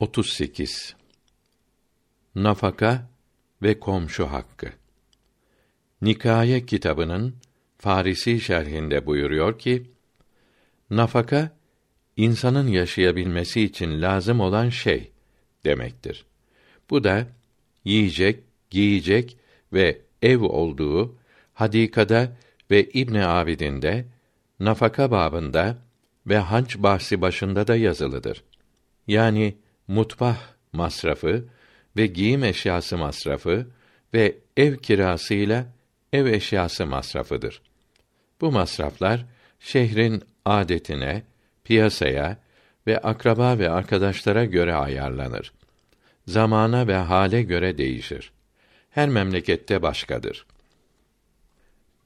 38 Nafaka ve komşu hakkı. Nikaye kitabının Farisi şerhinde buyuruyor ki: Nafaka insanın yaşayabilmesi için lazım olan şey demektir. Bu da yiyecek, giyecek ve ev olduğu hadikada ve İbn Abidin'de nafaka babında ve hac bahsi başında da yazılıdır. Yani mutfah masrafı ve giyim eşyası masrafı ve ev kirasıyla ev eşyası masrafıdır. Bu masraflar şehrin adetine, piyasaya ve akraba ve arkadaşlara göre ayarlanır. Zamana ve hale göre değişir. Her memlekette başkadır.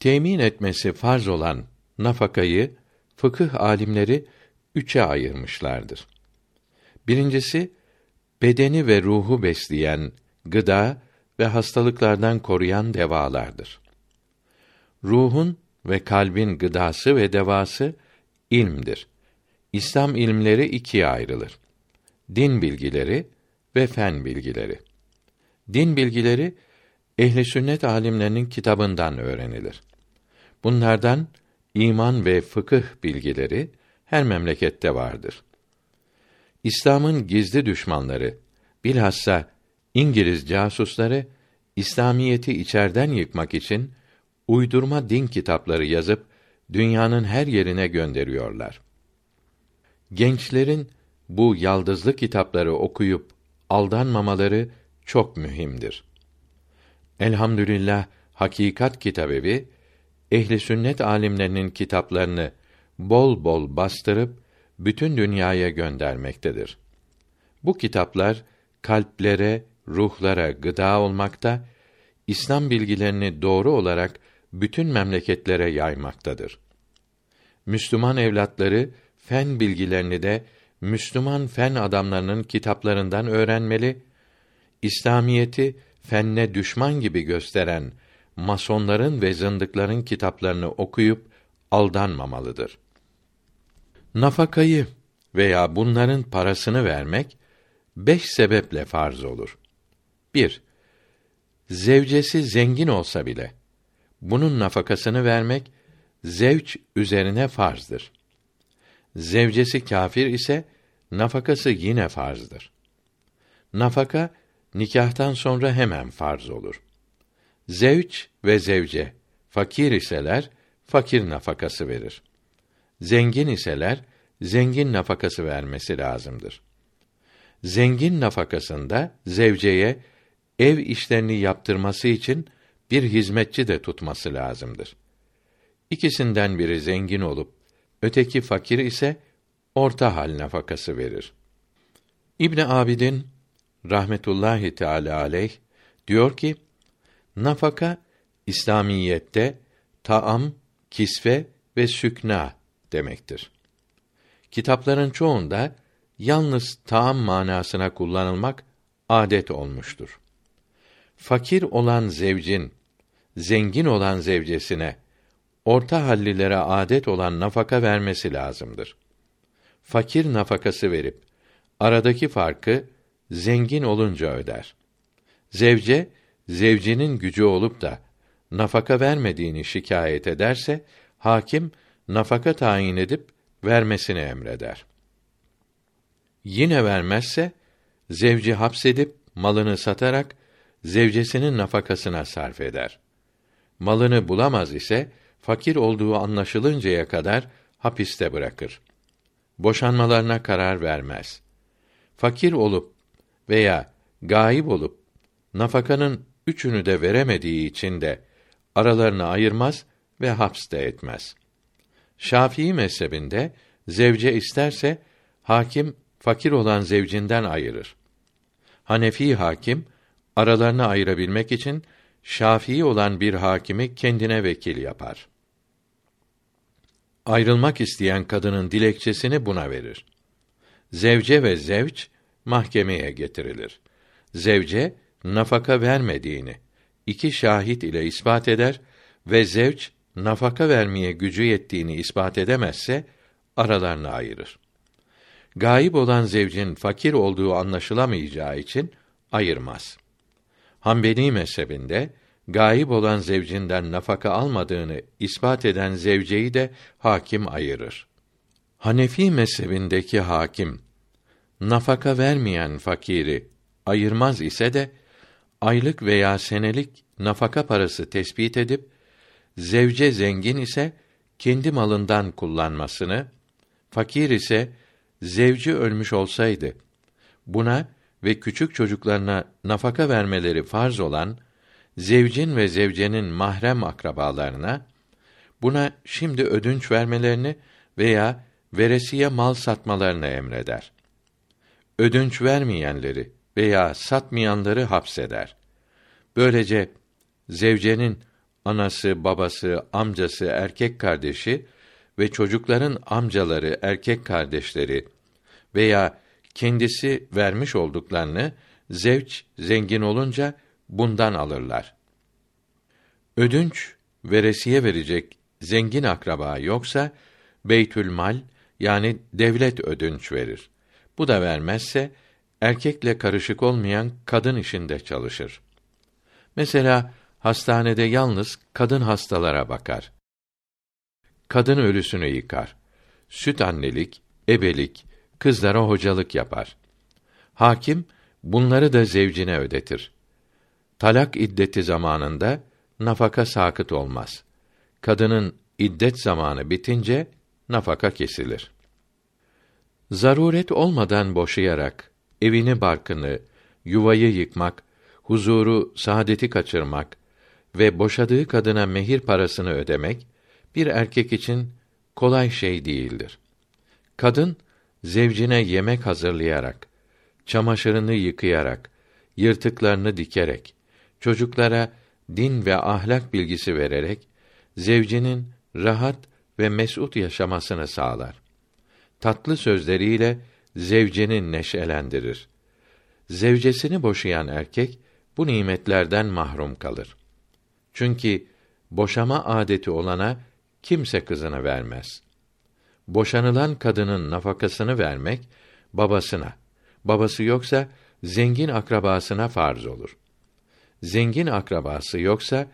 Temin etmesi farz olan nafakayı fıkıh alimleri üçe ayırmışlardır. Birincisi bedeni ve ruhu besleyen gıda ve hastalıklardan koruyan devalardır. Ruhun ve kalbin gıdası ve devası ilmdir. İslam ilimleri ikiye ayrılır. Din bilgileri ve fen bilgileri. Din bilgileri ehli sünnet alimlerinin kitabından öğrenilir. Bunlardan iman ve fıkıh bilgileri her memlekette vardır. İslam'ın gizli düşmanları, bilhassa İngiliz casusları İslamiyeti içerden yıkmak için uydurma din kitapları yazıp dünyanın her yerine gönderiyorlar. Gençlerin bu yaldızlı kitapları okuyup aldanmamaları çok mühimdir. Elhamdülillah Hakikat Kitabevi ehli sünnet alimlerinin kitaplarını bol bol bastırıp bütün dünyaya göndermektedir. Bu kitaplar kalplere, ruhlara gıda olmakta, İslam bilgilerini doğru olarak bütün memleketlere yaymaktadır. Müslüman evlatları fen bilgilerini de Müslüman fen adamlarının kitaplarından öğrenmeli, İslamiyeti fenne düşman gibi gösteren masonların ve zındıkların kitaplarını okuyup aldanmamalıdır. Nafakayı veya bunların parasını vermek beş sebeple farz olur. 1. Zevcesi zengin olsa bile bunun nafakasını vermek zevç üzerine farzdır. Zevcesi kâfir ise nafakası yine farzdır. Nafaka nikahtan sonra hemen farz olur. Zevç ve zevce fakir iseler fakir nafakası verir. Zengin iseler zengin nafakası vermesi lazımdır. Zengin nafakasında zevceye ev işlerini yaptırması için bir hizmetçi de tutması lazımdır. İkisinden biri zengin olup öteki fakir ise orta hal nafakası verir. İbn Abidin rahmetullahi teala aleyh diyor ki nafaka İslamiyette taam, kisve ve sükna demektir. Kitapların çoğunda yalnız taam manasına kullanılmak adet olmuştur. Fakir olan zevcin zengin olan zevcesine orta hallilere adet olan nafaka vermesi lazımdır. Fakir nafakası verip aradaki farkı zengin olunca öder. Zevce zevcinin gücü olup da nafaka vermediğini şikayet ederse hakim nafaka tayin edip vermesini emreder. Yine vermezse zevci hapsedip malını satarak zevcesinin nafakasına sarf eder. Malını bulamaz ise fakir olduğu anlaşılıncaya kadar hapiste bırakır. Boşanmalarına karar vermez. Fakir olup veya gayip olup nafakanın üçünü de veremediği için de aralarını ayırmaz ve hapste etmez. Şafii mezhebinde zevce isterse hakim fakir olan zevcinden ayırır. Hanefi hakim aralarını ayırabilmek için Şafii olan bir hakimi kendine vekil yapar. Ayrılmak isteyen kadının dilekçesini buna verir. Zevce ve zevç mahkemeye getirilir. Zevce nafaka vermediğini iki şahit ile ispat eder ve zevç nafaka vermeye gücü yettiğini ispat edemezse aralarını ayırır. Gayip olan zevcin fakir olduğu anlaşılamayacağı için ayırmaz. Hanbeli mezhebinde gayip olan zevcinden nafaka almadığını ispat eden zevceyi de hakim ayırır. Hanefi mezhebindeki hakim nafaka vermeyen fakiri ayırmaz ise de aylık veya senelik nafaka parası tespit edip zevce zengin ise kendi malından kullanmasını, fakir ise zevci ölmüş olsaydı buna ve küçük çocuklarına nafaka vermeleri farz olan zevcin ve zevcenin mahrem akrabalarına buna şimdi ödünç vermelerini veya veresiye mal satmalarını emreder. Ödünç vermeyenleri veya satmayanları hapseder. Böylece zevcenin anası, babası, amcası, erkek kardeşi ve çocukların amcaları, erkek kardeşleri veya kendisi vermiş olduklarını zevç zengin olunca bundan alırlar. Ödünç veresiye verecek zengin akraba yoksa beytül mal yani devlet ödünç verir. Bu da vermezse erkekle karışık olmayan kadın işinde çalışır. Mesela hastanede yalnız kadın hastalara bakar. Kadın ölüsünü yıkar. Süt annelik, ebelik, kızlara hocalık yapar. Hakim bunları da zevcine ödetir. Talak iddeti zamanında nafaka sakıt olmaz. Kadının iddet zamanı bitince nafaka kesilir. Zaruret olmadan boşayarak evini barkını, yuvayı yıkmak, huzuru, saadeti kaçırmak ve boşadığı kadına mehir parasını ödemek bir erkek için kolay şey değildir. Kadın zevcine yemek hazırlayarak, çamaşırını yıkayarak, yırtıklarını dikerek, çocuklara din ve ahlak bilgisi vererek zevcinin rahat ve mesut yaşamasını sağlar. Tatlı sözleriyle zevceni neşelendirir. Zevcesini boşayan erkek bu nimetlerden mahrum kalır. Çünkü boşama adeti olana kimse kızını vermez. Boşanılan kadının nafakasını vermek babasına, babası yoksa zengin akrabasına farz olur. Zengin akrabası yoksa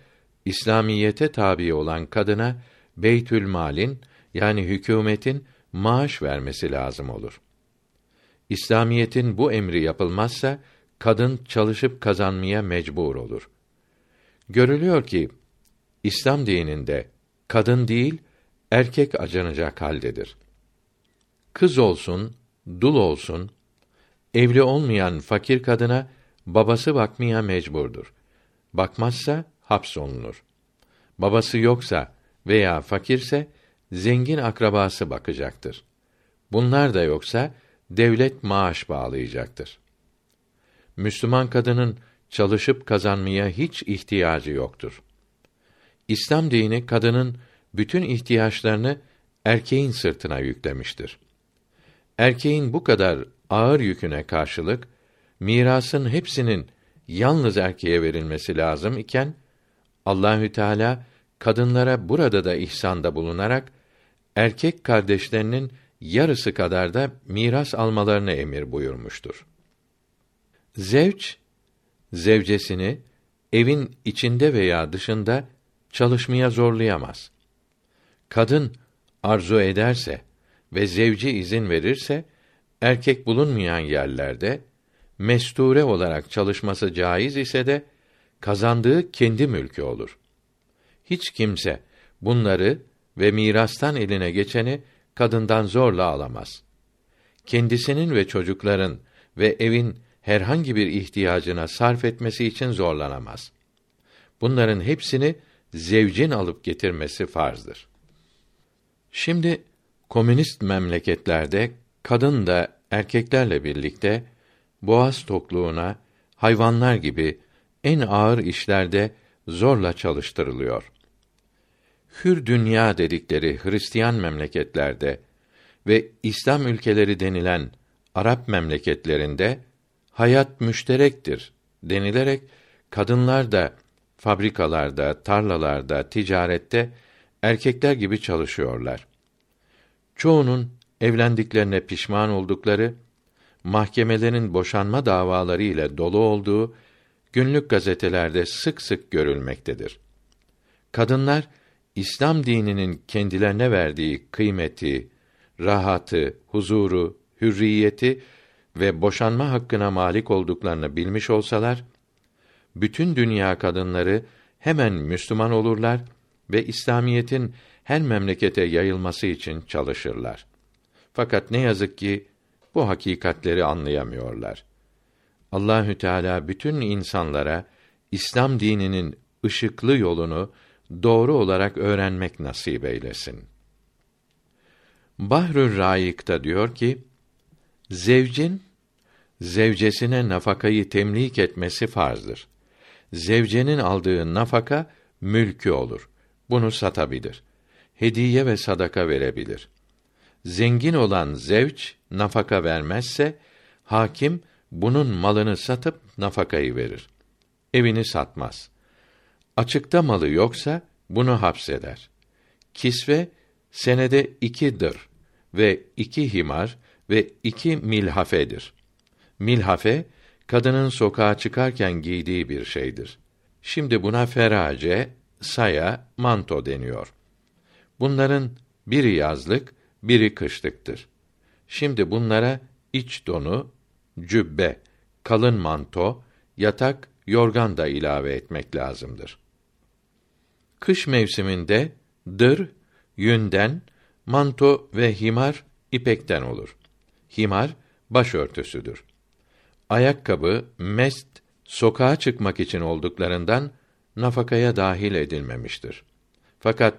İslamiyete tabi olan kadına Beytül Mal'in yani hükümetin maaş vermesi lazım olur. İslamiyetin bu emri yapılmazsa kadın çalışıp kazanmaya mecbur olur. Görülüyor ki İslam dininde kadın değil erkek acınacak haldedir. Kız olsun, dul olsun, evli olmayan fakir kadına babası bakmaya mecburdur. Bakmazsa hapsolunur. Babası yoksa veya fakirse zengin akrabası bakacaktır. Bunlar da yoksa devlet maaş bağlayacaktır. Müslüman kadının çalışıp kazanmaya hiç ihtiyacı yoktur. İslam dini kadının bütün ihtiyaçlarını erkeğin sırtına yüklemiştir. Erkeğin bu kadar ağır yüküne karşılık mirasın hepsinin yalnız erkeğe verilmesi lazım iken Allahü Teala kadınlara burada da ihsanda bulunarak erkek kardeşlerinin yarısı kadar da miras almalarını emir buyurmuştur. Zevç zevcesini evin içinde veya dışında çalışmaya zorlayamaz. Kadın arzu ederse ve zevci izin verirse erkek bulunmayan yerlerde mesture olarak çalışması caiz ise de kazandığı kendi mülkü olur. Hiç kimse bunları ve mirastan eline geçeni kadından zorla alamaz. Kendisinin ve çocukların ve evin herhangi bir ihtiyacına sarf etmesi için zorlanamaz. Bunların hepsini zevcin alıp getirmesi farzdır. Şimdi komünist memleketlerde kadın da erkeklerle birlikte boğaz tokluğuna hayvanlar gibi en ağır işlerde zorla çalıştırılıyor. Hür dünya dedikleri Hristiyan memleketlerde ve İslam ülkeleri denilen Arap memleketlerinde hayat müşterektir denilerek kadınlar da fabrikalarda, tarlalarda, ticarette erkekler gibi çalışıyorlar. Çoğunun evlendiklerine pişman oldukları, mahkemelerin boşanma davaları ile dolu olduğu günlük gazetelerde sık sık görülmektedir. Kadınlar İslam dininin kendilerine verdiği kıymeti, rahatı, huzuru, hürriyeti ve boşanma hakkına malik olduklarını bilmiş olsalar, bütün dünya kadınları hemen Müslüman olurlar ve İslamiyetin her memlekete yayılması için çalışırlar. Fakat ne yazık ki bu hakikatleri anlayamıyorlar. Allahü Teala bütün insanlara İslam dininin ışıklı yolunu doğru olarak öğrenmek nasip eylesin. Bahrül Raik'ta diyor ki, zevcin zevcesine nafakayı temlik etmesi farzdır. Zevcenin aldığı nafaka mülkü olur. Bunu satabilir. Hediye ve sadaka verebilir. Zengin olan zevç nafaka vermezse hakim bunun malını satıp nafakayı verir. Evini satmaz. Açıkta malı yoksa bunu hapseder. Kisve senede iki dır ve iki himar ve iki milhafedir. Milhafe kadının sokağa çıkarken giydiği bir şeydir. Şimdi buna ferace, saya, manto deniyor. Bunların biri yazlık, biri kışlıktır. Şimdi bunlara iç donu, cübbe, kalın manto, yatak, yorgan da ilave etmek lazımdır. Kış mevsiminde dır, yünden, manto ve himar ipekten olur. Himar başörtüsüdür. Ayakkabı, mest, sokağa çıkmak için olduklarından nafakaya dahil edilmemiştir. Fakat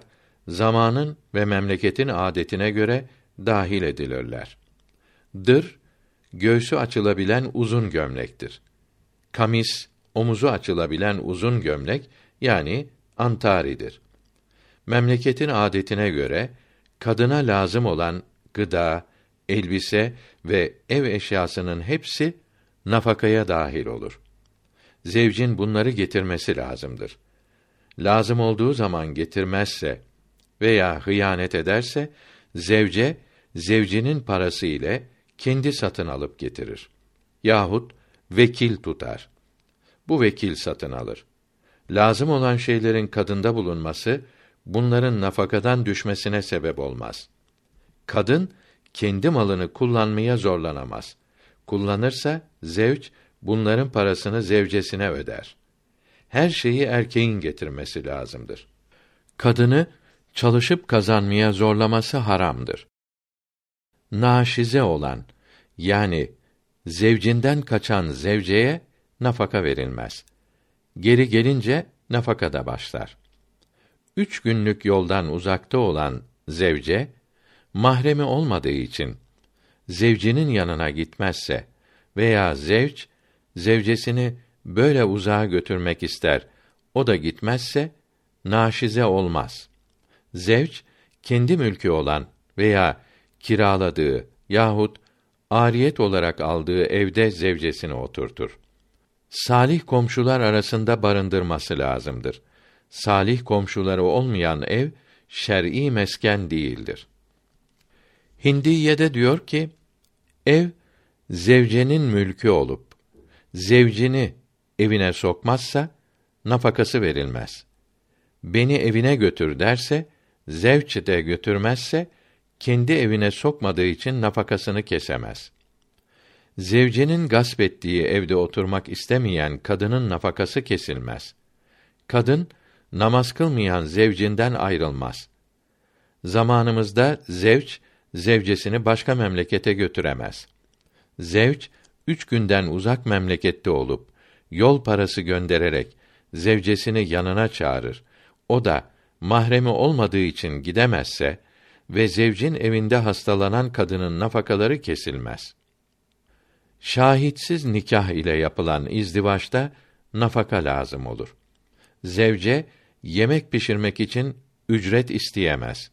zamanın ve memleketin adetine göre dahil edilirler. Dır, göğsü açılabilen uzun gömlektir. Kamis, omuzu açılabilen uzun gömlek yani antaridir. Memleketin adetine göre kadına lazım olan gıda, elbise ve ev eşyasının hepsi nafakaya dahil olur. Zevcin bunları getirmesi lazımdır. Lazım olduğu zaman getirmezse veya hıyanet ederse zevce zevcinin parası ile kendi satın alıp getirir. Yahut vekil tutar. Bu vekil satın alır. Lazım olan şeylerin kadında bulunması bunların nafakadan düşmesine sebep olmaz. Kadın kendi malını kullanmaya zorlanamaz. Kullanırsa zevç bunların parasını zevcesine öder. Her şeyi erkeğin getirmesi lazımdır. Kadını çalışıp kazanmaya zorlaması haramdır. Naşize olan yani zevcinden kaçan zevceye nafaka verilmez. Geri gelince nafaka da başlar. Üç günlük yoldan uzakta olan zevce, mahremi olmadığı için, zevcinin yanına gitmezse veya zevç, zevcesini böyle uzağa götürmek ister, o da gitmezse, naşize olmaz. Zevç, kendi mülkü olan veya kiraladığı yahut ariyet olarak aldığı evde zevcesini oturtur. Salih komşular arasında barındırması lazımdır. Salih komşuları olmayan ev şer'i mesken değildir. Hindiye'de diyor ki, ev zevcenin mülkü olup zevcini evine sokmazsa nafakası verilmez. Beni evine götür derse, zevç de götürmezse kendi evine sokmadığı için nafakasını kesemez. Zevcenin gasp ettiği evde oturmak istemeyen kadının nafakası kesilmez. Kadın namaz kılmayan zevcinden ayrılmaz. Zamanımızda zevç zevcesini başka memlekete götüremez. Zevç üç günden uzak memlekette olup yol parası göndererek zevcesini yanına çağırır. O da mahremi olmadığı için gidemezse ve zevcin evinde hastalanan kadının nafakaları kesilmez. Şahitsiz nikah ile yapılan izdivaçta nafaka lazım olur. Zevce yemek pişirmek için ücret isteyemez.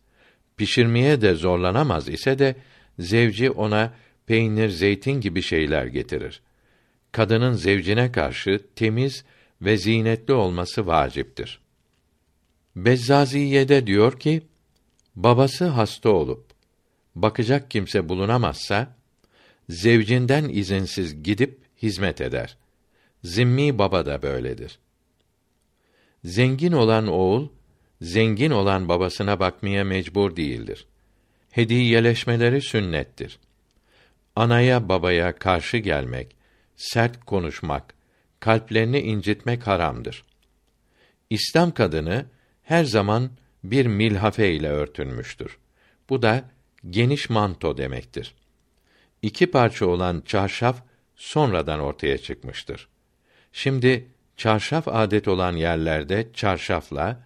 Pişirmeye de zorlanamaz ise de zevci ona peynir, zeytin gibi şeyler getirir. Kadının zevcine karşı temiz ve zinetli olması vaciptir. Bezzaziye'de diyor ki, babası hasta olup bakacak kimse bulunamazsa zevcinden izinsiz gidip hizmet eder. Zimmi baba da böyledir. Zengin olan oğul zengin olan babasına bakmaya mecbur değildir. Hediyeleşmeleri sünnettir. Anaya babaya karşı gelmek, sert konuşmak, kalplerini incitmek haramdır. İslam kadını her zaman bir milhafe ile örtünmüştür. Bu da geniş manto demektir. İki parça olan çarşaf sonradan ortaya çıkmıştır. Şimdi çarşaf adet olan yerlerde çarşafla,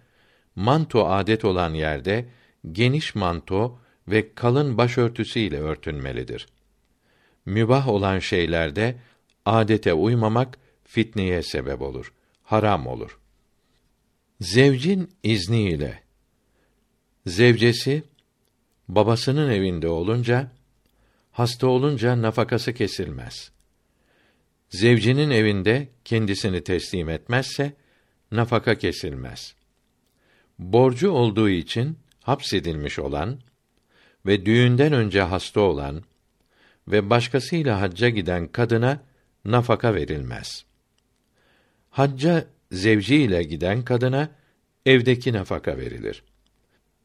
manto adet olan yerde geniş manto ve kalın başörtüsü ile örtünmelidir. Mübah olan şeylerde adete uymamak fitneye sebep olur, haram olur. Zevcin izniyle zevcesi babasının evinde olunca hasta olunca nafakası kesilmez. Zevcinin evinde kendisini teslim etmezse nafaka kesilmez. Borcu olduğu için hapsedilmiş olan ve düğünden önce hasta olan ve başkasıyla hacca giden kadına nafaka verilmez. Hacca zevci ile giden kadına evdeki nafaka verilir.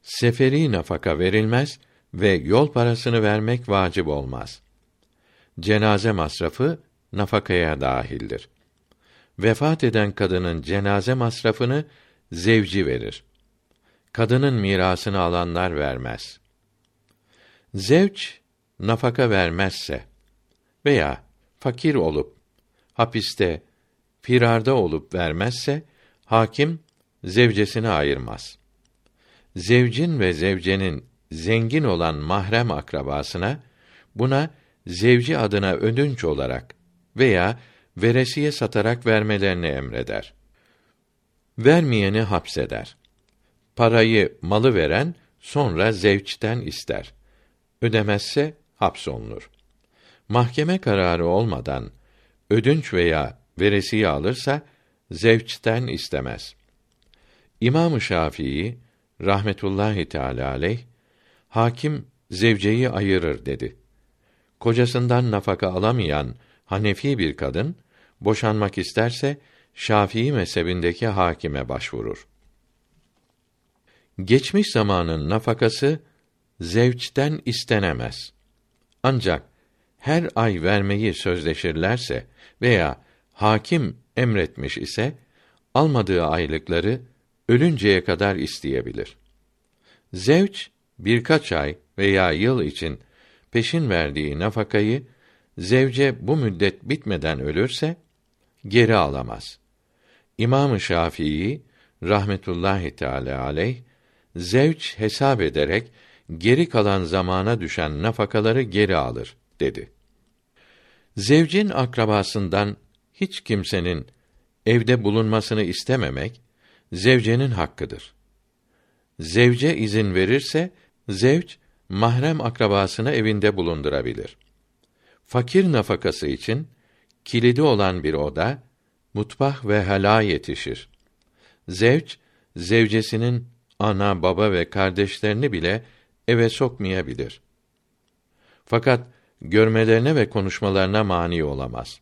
Seferi nafaka verilmez ve yol parasını vermek vacip olmaz. Cenaze masrafı nafakaya dahildir. Vefat eden kadının cenaze masrafını zevci verir. Kadının mirasını alanlar vermez. Zevç nafaka vermezse veya fakir olup hapiste firarda olup vermezse hakim zevcesini ayırmaz. Zevcin ve zevcenin zengin olan mahrem akrabasına buna zevci adına ödünç olarak veya veresiye satarak vermelerini emreder. Vermeyeni hapseder. Parayı malı veren sonra zevçten ister. Ödemezse hapsolunur. Mahkeme kararı olmadan ödünç veya veresiye alırsa zevçten istemez. İmam-ı Şafii rahmetullahi teala aleyh hakim zevceyi ayırır dedi. Kocasından nafaka alamayan Hanefi bir kadın boşanmak isterse Şafii mezhebindeki hakime başvurur. Geçmiş zamanın nafakası zevçten istenemez. Ancak her ay vermeyi sözleşirlerse veya hakim emretmiş ise almadığı aylıkları ölünceye kadar isteyebilir. Zevç birkaç ay veya yıl için peşin verdiği nafakayı zevce bu müddet bitmeden ölürse geri alamaz. İmam-ı Şafii rahmetullahi teala aleyh zevç hesap ederek geri kalan zamana düşen nafakaları geri alır dedi. Zevcin akrabasından hiç kimsenin evde bulunmasını istememek zevcenin hakkıdır. Zevce izin verirse zevç mahrem akrabasını evinde bulundurabilir. Fakir nafakası için kilidi olan bir oda, mutfak ve hala yetişir. Zevç zevcesinin ana, baba ve kardeşlerini bile eve sokmayabilir. Fakat görmelerine ve konuşmalarına mani olamaz.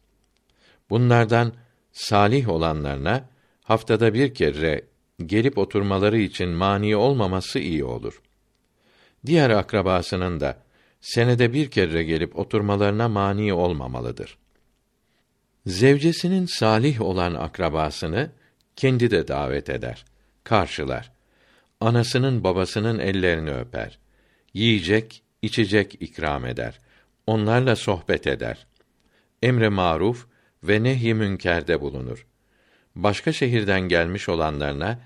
Bunlardan salih olanlarına haftada bir kere gelip oturmaları için mani olmaması iyi olur. Diğer akrabasının da senede bir kere gelip oturmalarına mani olmamalıdır. Zevcesinin salih olan akrabasını kendi de davet eder, karşılar. Anasının babasının ellerini öper. Yiyecek, içecek ikram eder. Onlarla sohbet eder. Emre maruf ve nehy münkerde bulunur. Başka şehirden gelmiş olanlarına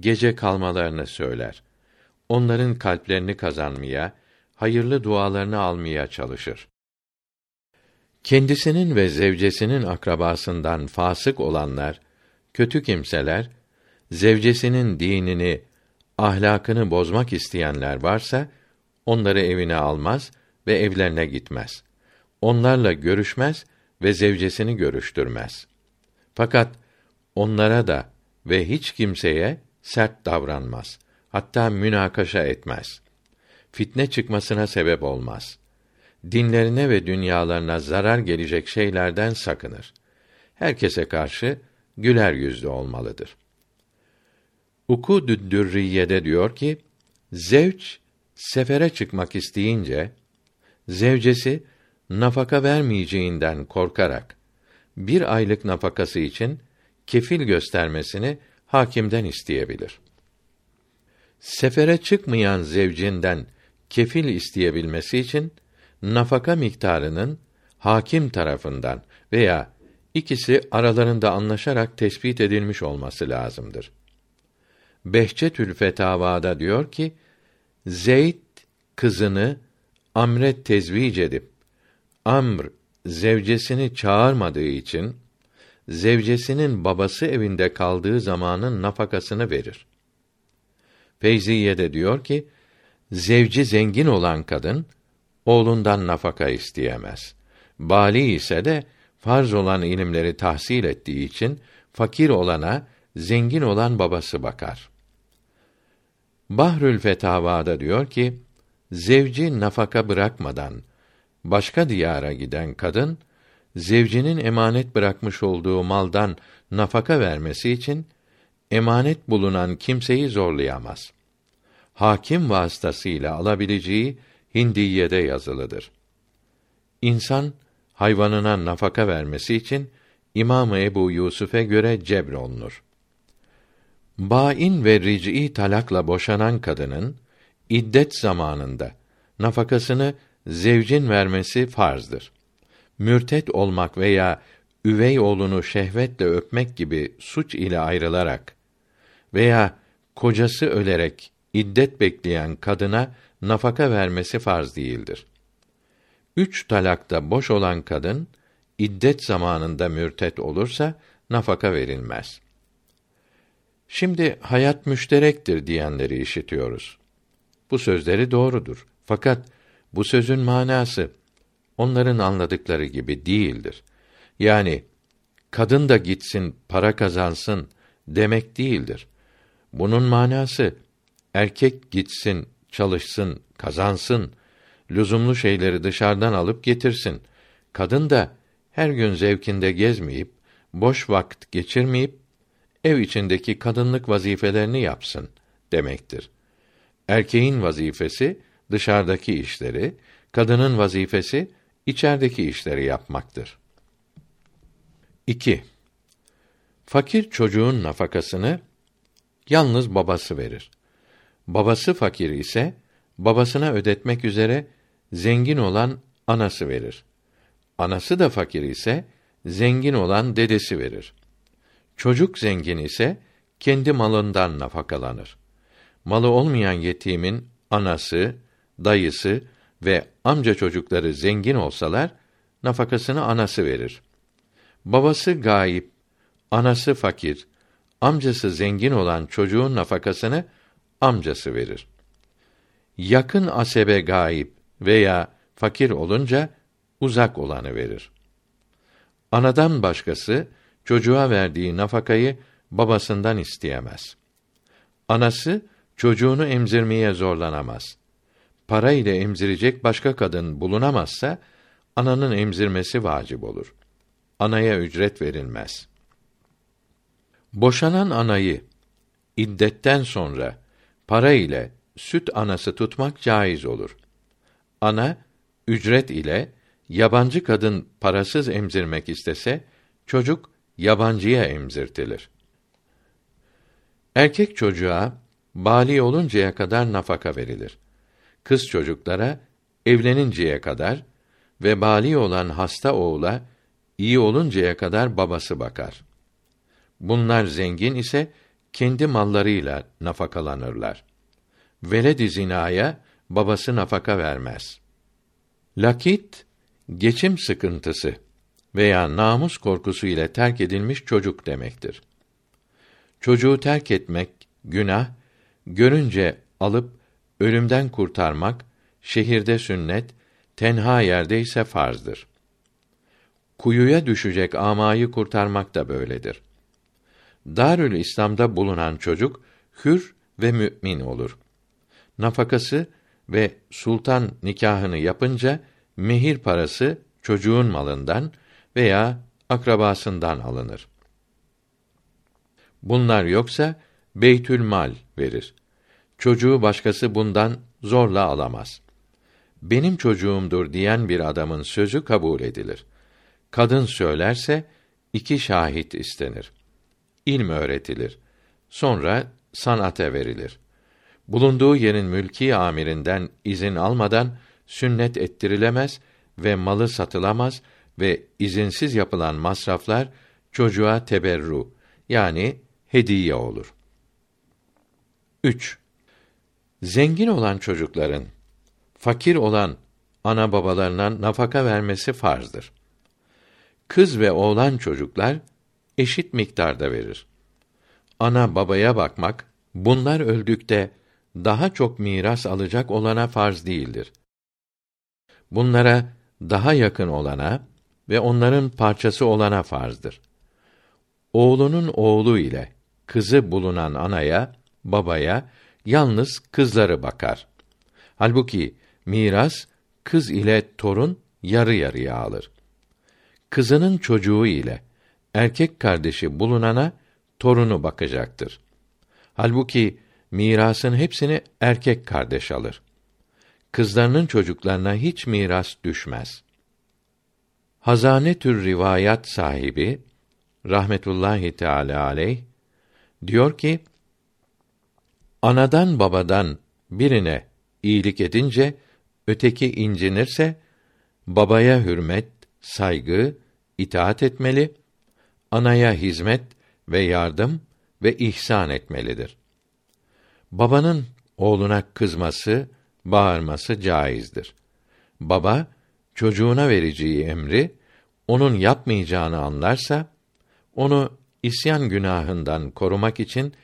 gece kalmalarını söyler. Onların kalplerini kazanmaya, hayırlı dualarını almaya çalışır. Kendisinin ve zevcesinin akrabasından fasık olanlar, kötü kimseler, zevcesinin dinini, ahlakını bozmak isteyenler varsa, onları evine almaz ve evlerine gitmez. Onlarla görüşmez ve zevcesini görüştürmez. Fakat onlara da ve hiç kimseye sert davranmaz. Hatta münakaşa etmez. fitne çıkmasına sebep olmaz. Dinlerine ve dünyalarına zarar gelecek şeylerden sakınır. Herkese karşı güler yüzlü olmalıdır. Ukudü Dürriye'de diyor ki, zevç sefere çıkmak isteyince zevcesi nafaka vermeyeceğinden korkarak bir aylık nafakası için kefil göstermesini hakimden isteyebilir. Sefere çıkmayan zevcinden kefil isteyebilmesi için nafaka miktarının hakim tarafından veya ikisi aralarında anlaşarak tespit edilmiş olması lazımdır. Behçetül Fetavada diyor ki, Zeyd kızını Amre tezvic edip Amr zevcesini çağırmadığı için zevcesinin babası evinde kaldığı zamanın nafakasını verir. Feyziye de diyor ki, zevci zengin olan kadın oğlundan nafaka isteyemez. Bali ise de farz olan ilimleri tahsil ettiği için fakir olana zengin olan babası bakar. Bahrül Fetavada diyor ki, zevci nafaka bırakmadan başka diyara giden kadın zevcinin emanet bırakmış olduğu maldan nafaka vermesi için emanet bulunan kimseyi zorlayamaz. Hakim vasıtasıyla alabileceği Hindiye'de yazılıdır. İnsan hayvanına nafaka vermesi için İmam Ebu Yusuf'e göre cebrolunur. Bain ve ric'i talakla boşanan kadının iddet zamanında nafakasını zevcin vermesi farzdır. Mürtet olmak veya üvey oğlunu şehvetle öpmek gibi suç ile ayrılarak veya kocası ölerek iddet bekleyen kadına nafaka vermesi farz değildir. Üç talakta boş olan kadın iddet zamanında mürtet olursa nafaka verilmez. Şimdi hayat müşterektir diyenleri işitiyoruz. Bu sözleri doğrudur. Fakat bu sözün manası onların anladıkları gibi değildir. Yani kadın da gitsin, para kazansın demek değildir. Bunun manası erkek gitsin, çalışsın, kazansın, lüzumlu şeyleri dışarıdan alıp getirsin. Kadın da her gün zevkinde gezmeyip, boş vakit geçirmeyip ev içindeki kadınlık vazifelerini yapsın demektir. Erkeğin vazifesi dışarıdaki işleri, kadının vazifesi içerideki işleri yapmaktır. 2. Fakir çocuğun nafakasını yalnız babası verir. Babası fakir ise babasına ödetmek üzere zengin olan anası verir. Anası da fakir ise zengin olan dedesi verir. Çocuk zengin ise kendi malından nafakalanır. Malı olmayan yetimin anası, dayısı ve amca çocukları zengin olsalar nafakasını anası verir. Babası gayip, anası fakir, amcası zengin olan çocuğun nafakasını amcası verir. Yakın asebe gayip veya fakir olunca uzak olanı verir. Anadan başkası çocuğa verdiği nafakayı babasından isteyemez. Anası çocuğunu emzirmeye zorlanamaz. Para ile emzirecek başka kadın bulunamazsa ananın emzirmesi vacip olur. Anaya ücret verilmez. Boşanan anayı iddetten sonra para ile süt anası tutmak caiz olur. Ana ücret ile yabancı kadın parasız emzirmek istese çocuk yabancıya emzirtilir. Erkek çocuğa bali oluncaya kadar nafaka verilir. Kız çocuklara evleninceye kadar ve bali olan hasta oğula iyi oluncaya kadar babası bakar. Bunlar zengin ise kendi mallarıyla nafakalanırlar. Veled-i zinaya babası nafaka vermez. Lakit geçim sıkıntısı veya namus korkusu ile terk edilmiş çocuk demektir. Çocuğu terk etmek günah, görünce alıp ölümden kurtarmak şehirde sünnet, tenha yerde ise farzdır. Kuyuya düşecek amayı kurtarmak da böyledir. Darül İslam'da bulunan çocuk hür ve mümin olur. Nafakası ve sultan nikahını yapınca mehir parası çocuğun malından veya akrabasından alınır. Bunlar yoksa beytül mal verir. Çocuğu başkası bundan zorla alamaz. Benim çocuğumdur diyen bir adamın sözü kabul edilir. Kadın söylerse iki şahit istenir. İlm öğretilir. Sonra sanate verilir. Bulunduğu yerin mülki amirinden izin almadan sünnet ettirilemez ve malı satılamaz ve izinsiz yapılan masraflar çocuğa teberru yani hediye olur. 3. Zengin olan çocukların fakir olan ana babalarına nafaka vermesi farzdır. Kız ve oğlan çocuklar eşit miktarda verir. Ana babaya bakmak bunlar öldükte daha çok miras alacak olana farz değildir. Bunlara daha yakın olana ve onların parçası olana farzdır. Oğlunun oğlu ile kızı bulunan anaya, babaya yalnız kızları bakar. Halbuki miras kız ile torun yarı yarıya alır. Kızının çocuğu ile erkek kardeşi bulunana torunu bakacaktır. Halbuki mirasın hepsini erkek kardeş alır. Kızlarının çocuklarına hiç miras düşmez. Hazane tür rivayat sahibi rahmetullahi teala aleyh diyor ki anadan babadan birine iyilik edince öteki incinirse babaya hürmet, saygı, itaat etmeli, anaya hizmet ve yardım ve ihsan etmelidir. Babanın oğluna kızması, bağırması caizdir. Baba çocuğuna vereceği emri onun yapmayacağını anlarsa onu isyan günahından korumak için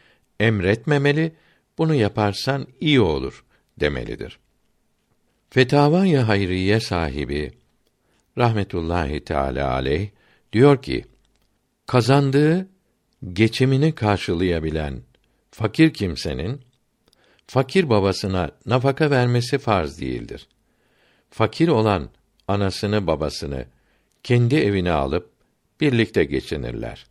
emretmemeli, bunu yaparsan iyi olur demelidir. Fetavâ-i Hayriye sahibi rahmetullahi teala aleyh diyor ki kazandığı geçimini karşılayabilen fakir kimsenin fakir babasına nafaka vermesi farz değildir. Fakir olan anasını babasını kendi evine alıp birlikte geçinirler.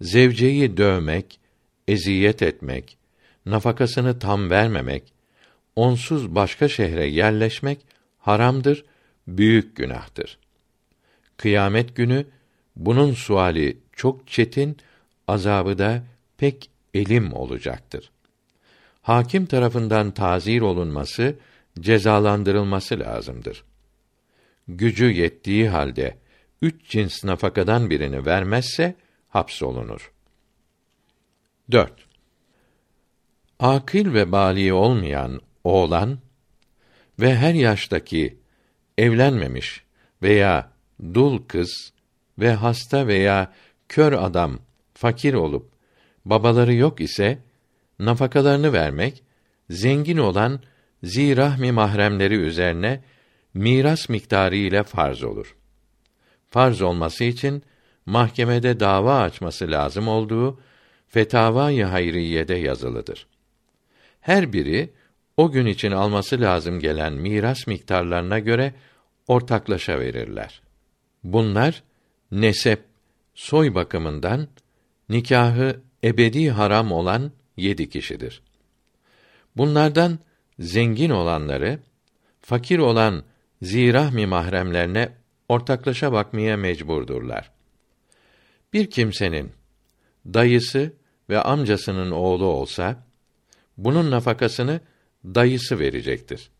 Zevceyi dövmek, eziyet etmek, nafakasını tam vermemek, onsuz başka şehre yerleşmek haramdır, büyük günahtır. Kıyamet günü bunun suali çok çetin, azabı da pek elim olacaktır. Hakim tarafından tazir olunması, cezalandırılması lazımdır. Gücü yettiği halde üç cins nafakadan birini vermezse hapsolunur. 4. Akil ve bali olmayan oğlan ve her yaştaki evlenmemiş veya dul kız ve hasta veya kör adam fakir olup babaları yok ise nafakalarını vermek zengin olan zirahmi mahremleri üzerine miras miktarı ile farz olur. Farz olması için mahkemede dava açması lazım olduğu Fetavâ-i Hayriyye'de yazılıdır. Her biri o gün için alması lazım gelen miras miktarlarına göre ortaklaşa verirler. Bunlar nesep, soy bakımından nikahı ebedi haram olan yedi kişidir. Bunlardan zengin olanları fakir olan zirahmi mahremlerine ortaklaşa bakmaya mecburdurlar. Bir kimsenin dayısı ve amcasının oğlu olsa bunun nafakasını dayısı verecektir.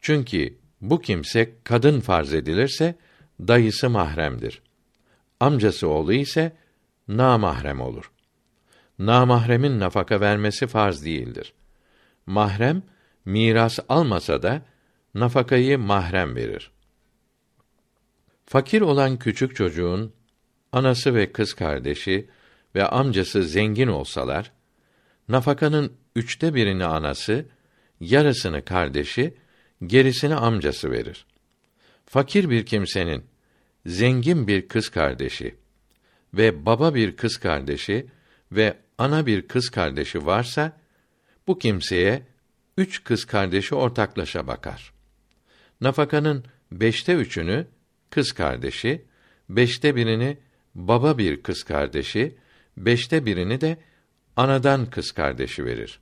Çünkü bu kimse kadın farz edilirse dayısı mahremdir. Amcası oğlu ise namahrem olur. Namahremin nafaka vermesi farz değildir. Mahrem miras almasa da nafakayı mahrem verir. Fakir olan küçük çocuğun anası ve kız kardeşi ve amcası zengin olsalar, nafakanın üçte birini anası, yarısını kardeşi, gerisini amcası verir. Fakir bir kimsenin zengin bir kız kardeşi ve baba bir kız kardeşi ve ana bir kız kardeşi varsa bu kimseye üç kız kardeşi ortaklaşa bakar. Nafakanın beşte üçünü kız kardeşi, beşte birini baba bir kız kardeşi, beşte birini de anadan kız kardeşi verir.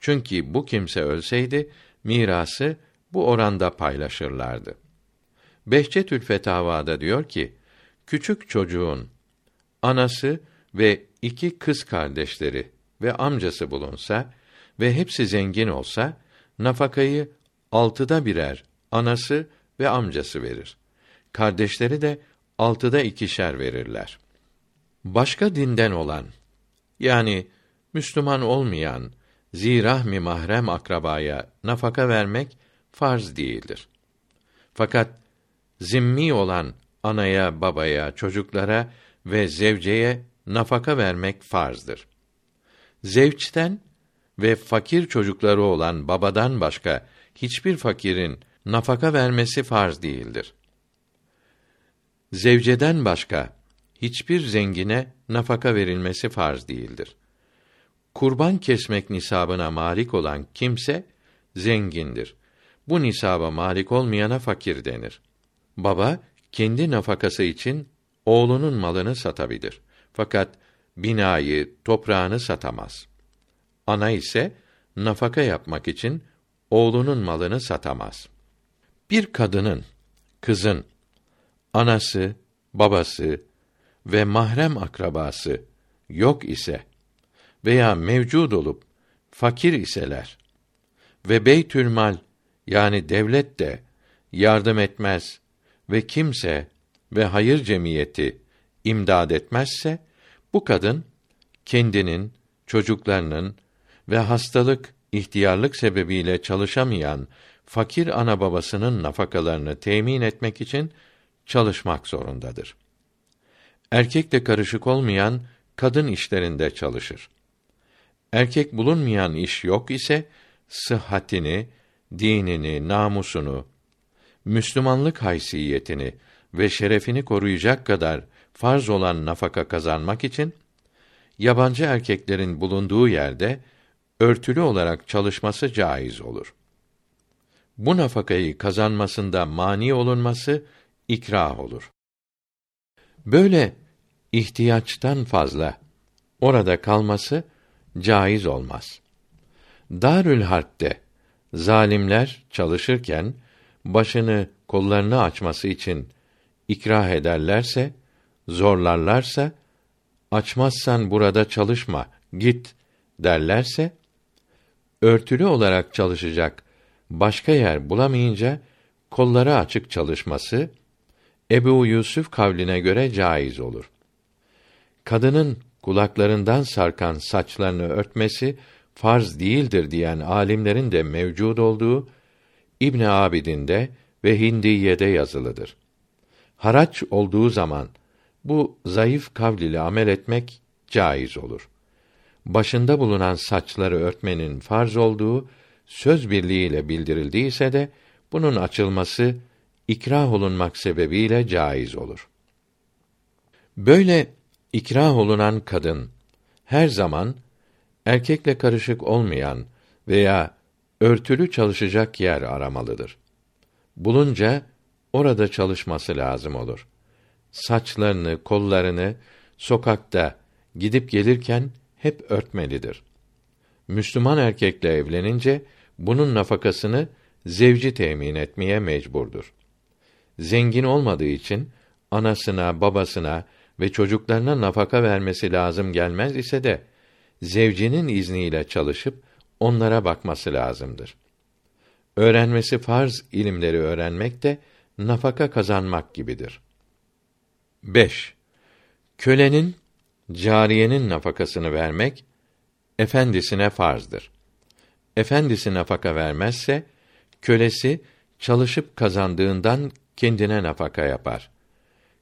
Çünkü bu kimse ölseydi mirası bu oranda paylaşırlardı. Behçetül Fetavada diyor ki, küçük çocuğun anası ve iki kız kardeşleri ve amcası bulunsa ve hepsi zengin olsa, nafakayı altıda birer anası ve amcası verir. Kardeşleri de altıda ikişer verirler. Başka dinden olan, yani Müslüman olmayan, zirahmi mahrem akrabaya nafaka vermek farz değildir. Fakat zimmi olan anaya, babaya, çocuklara ve zevceye nafaka vermek farzdır. Zevçten ve fakir çocukları olan babadan başka hiçbir fakirin nafaka vermesi farz değildir. Zevceden başka hiçbir zengine nafaka verilmesi farz değildir. Kurban kesmek nisabına malik olan kimse zengindir. Bu nisaba malik olmayana fakir denir. Baba kendi nafakası için oğlunun malını satabilir. Fakat binayı, toprağını satamaz. Ana ise nafaka yapmak için oğlunun malını satamaz. Bir kadının, kızın anası, babası ve mahrem akrabası yok ise veya mevcud olup fakir iseler ve beytülmal yani devlet de yardım etmez ve kimse ve hayır cemiyeti imdad etmezse bu kadın kendinin, çocuklarının ve hastalık, ihtiyarlık sebebiyle çalışamayan fakir ana babasının nafakalarını temin etmek için çalışmak zorundadır. Erkekle karışık olmayan kadın işlerinde çalışır. Erkek bulunmayan iş yok ise sıhhatini, dinini, namusunu, Müslümanlık haysiyetini ve şerefini koruyacak kadar farz olan nafaka kazanmak için yabancı erkeklerin bulunduğu yerde örtülü olarak çalışması caiz olur. Bu nafakayı kazanmasında mani olunması ikrah olur. Böyle ihtiyaçtan fazla orada kalması caiz olmaz. Darül Harp'te zalimler çalışırken başını kollarını açması için ikrah ederlerse, zorlarlarsa, açmazsan burada çalışma, git derlerse, örtülü olarak çalışacak başka yer bulamayınca kolları açık çalışması Ebu Yusuf kavline göre caiz olur. Kadının kulaklarından sarkan saçlarını örtmesi farz değildir diyen alimlerin de mevcud olduğu İbn Abidin'de ve Hindiye'de yazılıdır. Haraç olduğu zaman bu zayıf kavl ile amel etmek caiz olur. Başında bulunan saçları örtmenin farz olduğu söz birliğiyle bildirildiyse de bunun açılması ikrah olunmak sebebiyle caiz olur. Böyle ikrah olunan kadın her zaman erkekle karışık olmayan veya örtülü çalışacak yer aramalıdır. Bulunca orada çalışması lazım olur. Saçlarını, kollarını sokakta gidip gelirken hep örtmelidir. Müslüman erkekle evlenince bunun nafakasını zevci temin etmeye mecburdur. Zengin olmadığı için anasına, babasına ve çocuklarına nafaka vermesi lazım gelmez ise de zevcinin izniyle çalışıp onlara bakması lazımdır. Öğrenmesi farz ilimleri öğrenmek de nafaka kazanmak gibidir. 5. Kölenin cariyenin nafakasını vermek efendisine farzdır. Efendisi nafaka vermezse kölesi çalışıp kazandığından kendine nafaka yapar.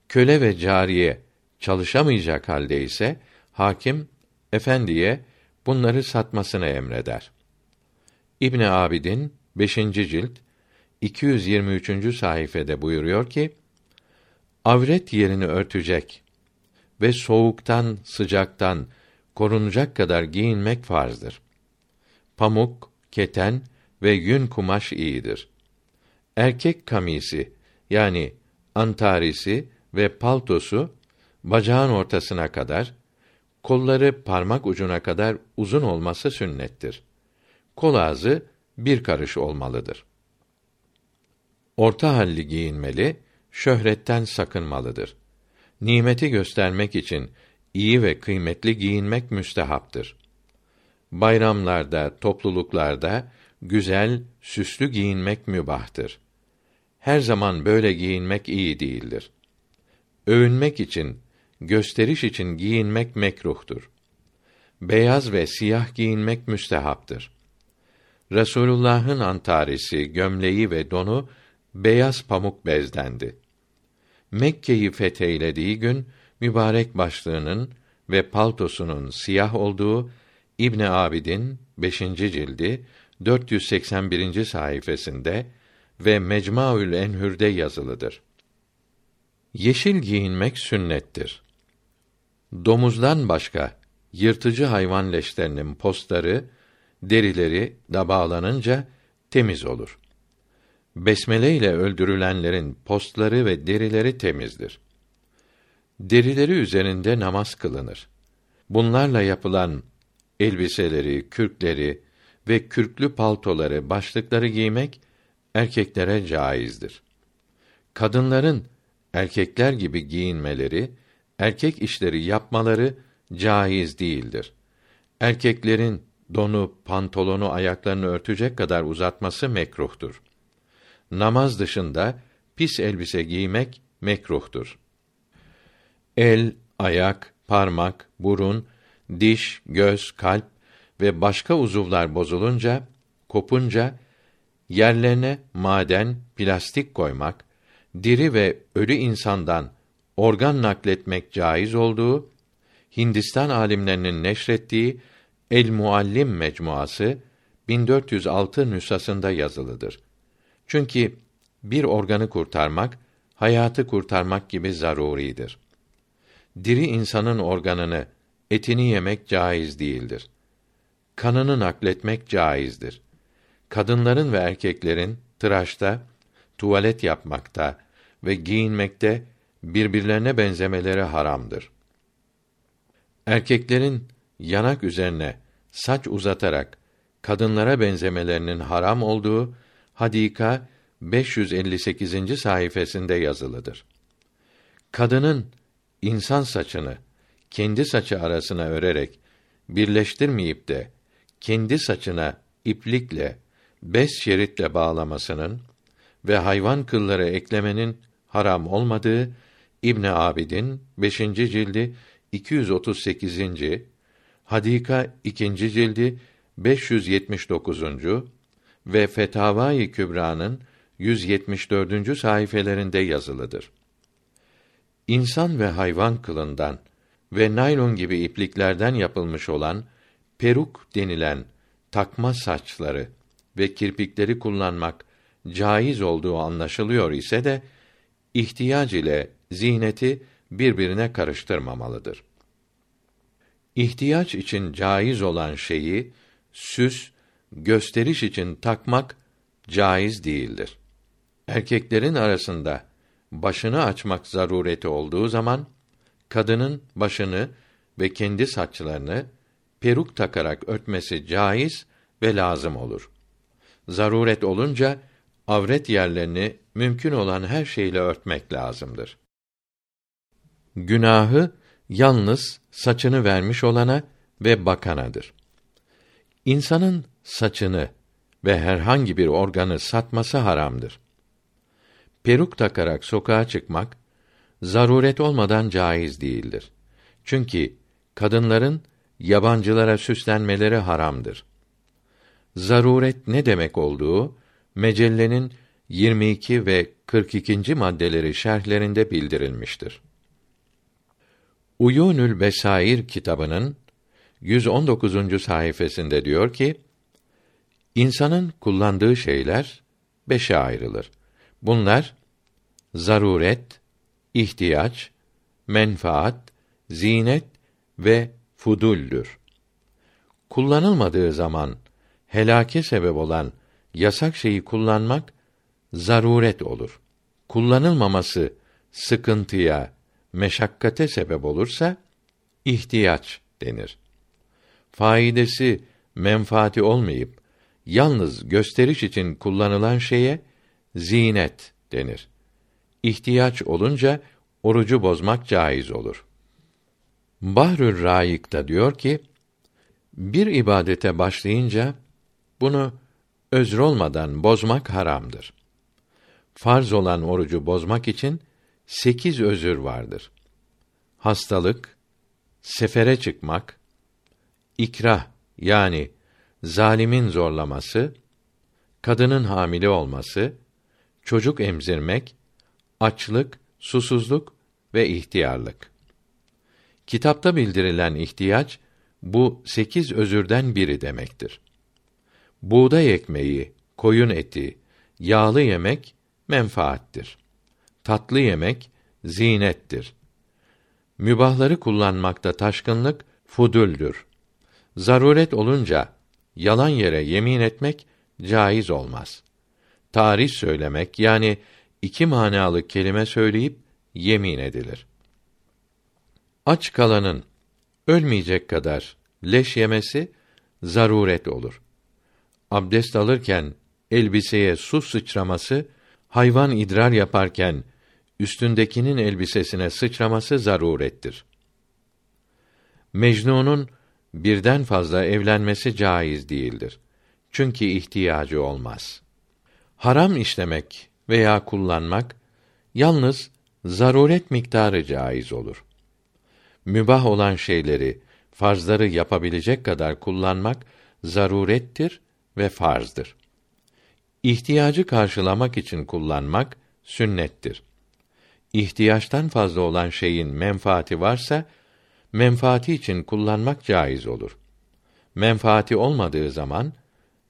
Köle ve cariye çalışamayacak halde ise hakim efendiye bunları satmasını emreder. İbn Abidin 5. cilt 223. sayfede buyuruyor ki: Avret yerini örtecek ve soğuktan, sıcaktan korunacak kadar giyinmek farzdır. Pamuk, keten ve yün kumaş iyidir. Erkek kamisi yani antarisi ve paltosu bacağın ortasına kadar, kolları parmak ucuna kadar uzun olması sünnettir. Kol ağzı bir karış olmalıdır. Orta halli giyinmeli, şöhretten sakınmalıdır. Nimeti göstermek için iyi ve kıymetli giyinmek müstehaptır. Bayramlarda, topluluklarda güzel, süslü giyinmek mübahtır. Her zaman böyle giyinmek iyi değildir. Övünmek için, gösteriş için giyinmek mekruhtur. Beyaz ve siyah giyinmek müstehaptır. Resulullah'ın antarisi, gömleği ve donu beyaz pamuk bezdendi. Mekke'yi fetheylediği gün mübarek başlığının ve paltosunun siyah olduğu İbn Abidin 5. cildi 481. sayfasında ve Mecmuaül Enhür'de yazılıdır. Yeşil giyinmek sünnettir. Domuzdan başka yırtıcı hayvan leşlerinin postları, derileri da bağlanınca temiz olur. Besmele ile öldürülenlerin postları ve derileri temizdir. Derileri üzerinde namaz kılınır. Bunlarla yapılan elbiseleri, kürkleri ve kürklü paltoları, başlıkları giymek erkeklere caizdir. Kadınların erkekler gibi giyinmeleri, erkek işleri yapmaları caiz değildir. Erkeklerin donu, pantolonu ayaklarını örtecek kadar uzatması mekruhtur. Namaz dışında pis elbise giymek mekruhtur. El, ayak, parmak, burun, diş, göz, kalp ve başka uzuvlar bozulunca, kopunca yerlerine maden, plastik koymak, diri ve ölü insandan organ nakletmek caiz olduğu Hindistan alimlerinin neşrettiği El Muallim mecmuası 1406 nüshasında yazılıdır. Çünkü bir organı kurtarmak hayatı kurtarmak gibi zaruridir. Diri insanın organını, etini yemek caiz değildir. Kanını nakletmek caizdir. Kadınların ve erkeklerin tıraşta, tuvalet yapmakta ve giyinmekte birbirlerine benzemeleri haramdır. Erkeklerin yanak üzerine saç uzatarak kadınlara benzemelerinin haram olduğu Hadika 558. sayfasında yazılıdır. Kadının insan saçını kendi saçı arasına örerek birleştirmeyip de kendi saçına iplikle beş şeritle bağlamasının ve hayvan kılları eklemenin haram olmadığı İbn Abidin 5. cildi 238. Hadika 2. cildi 579. ve Fetavai Kübra'nın 174. sayfelerinde yazılıdır. İnsan ve hayvan kılından ve naylon gibi ipliklerden yapılmış olan peruk denilen takma saçları ve kirpikleri kullanmak caiz olduğu anlaşılıyor ise de ihtiyac ile ziyneti birbirine karıştırmamalıdır. İhtiyaç için caiz olan şeyi süs, gösteriş için takmak caiz değildir. Erkeklerin arasında başını açmak zarureti olduğu zaman kadının başını ve kendi saçlarını peruk takarak örtmesi caiz ve lazım olur. Zaruret olunca avret yerlerini mümkün olan her şeyle örtmek lazımdır. Günahı yalnız saçını vermiş olana ve bakanadır. İnsanın saçını ve herhangi bir organı satması haramdır. Peruk takarak sokağa çıkmak zaruret olmadan caiz değildir. Çünkü kadınların yabancılara süslenmeleri haramdır. Zaruret ne demek olduğu mecellenin 22 ve 42. maddeleri şerhlerinde bildirilmiştir. Uyunül Besair kitabının 119. sayfasında diyor ki: İnsanın kullandığı şeyler beşe ayrılır. Bunlar zaruret, ihtiyaç, menfaat, zinet ve fuduldür. Kullanılmadığı zaman helake sebep olan yasak şeyi kullanmak zaruret olur. Kullanılmaması sıkıntıya, meşakkate sebep olursa ihtiyaç denir. Faidesi, menfaati olmayıp yalnız gösteriş için kullanılan şeye zinet denir. İhtiyaç olunca orucu bozmak caiz olur. Bahrül Raik da diyor ki, bir ibadete başlayınca bunu özür olmadan bozmak haramdır. Farz olan orucu bozmak için sekiz özür vardır. Hastalık, sefere çıkmak, ikrah yani zalimin zorlaması, kadının hamile olması, çocuk emzirmek, açlık, susuzluk ve ihtiyarlık. Kitapta bildirilen ihtiyaç bu sekiz özürden biri demektir. Buğday ekmeği, koyun eti, yağlı yemek menfaattir. Tatlı yemek zinettir. Mübahları kullanmakta taşkınlık fudüldür. Zaruret olunca yalan yere yemin etmek caiz olmaz. Tarih söylemek yani iki manalı kelime söyleyip yemin edilir. Aç kalanın ölmeyecek kadar leş yemesi zaruret olur. Abdest alırken elbiseye su sıçraması, hayvan idrar yaparken üstündekinin elbisesine sıçraması zarurettir. Mecnunun birden fazla evlenmesi caiz değildir. Çünkü ihtiyacı olmaz. Haram işlemek veya kullanmak yalnız zaruret miktarı caiz olur. Mübah olan şeyleri, farzları yapabilecek kadar kullanmak zarurettir ve farzdır. İhtiyacı karşılamak için kullanmak sünnettir. İhtiyaçtan fazla olan şeyin menfaati varsa menfaati için kullanmak caiz olur. Menfaati olmadığı zaman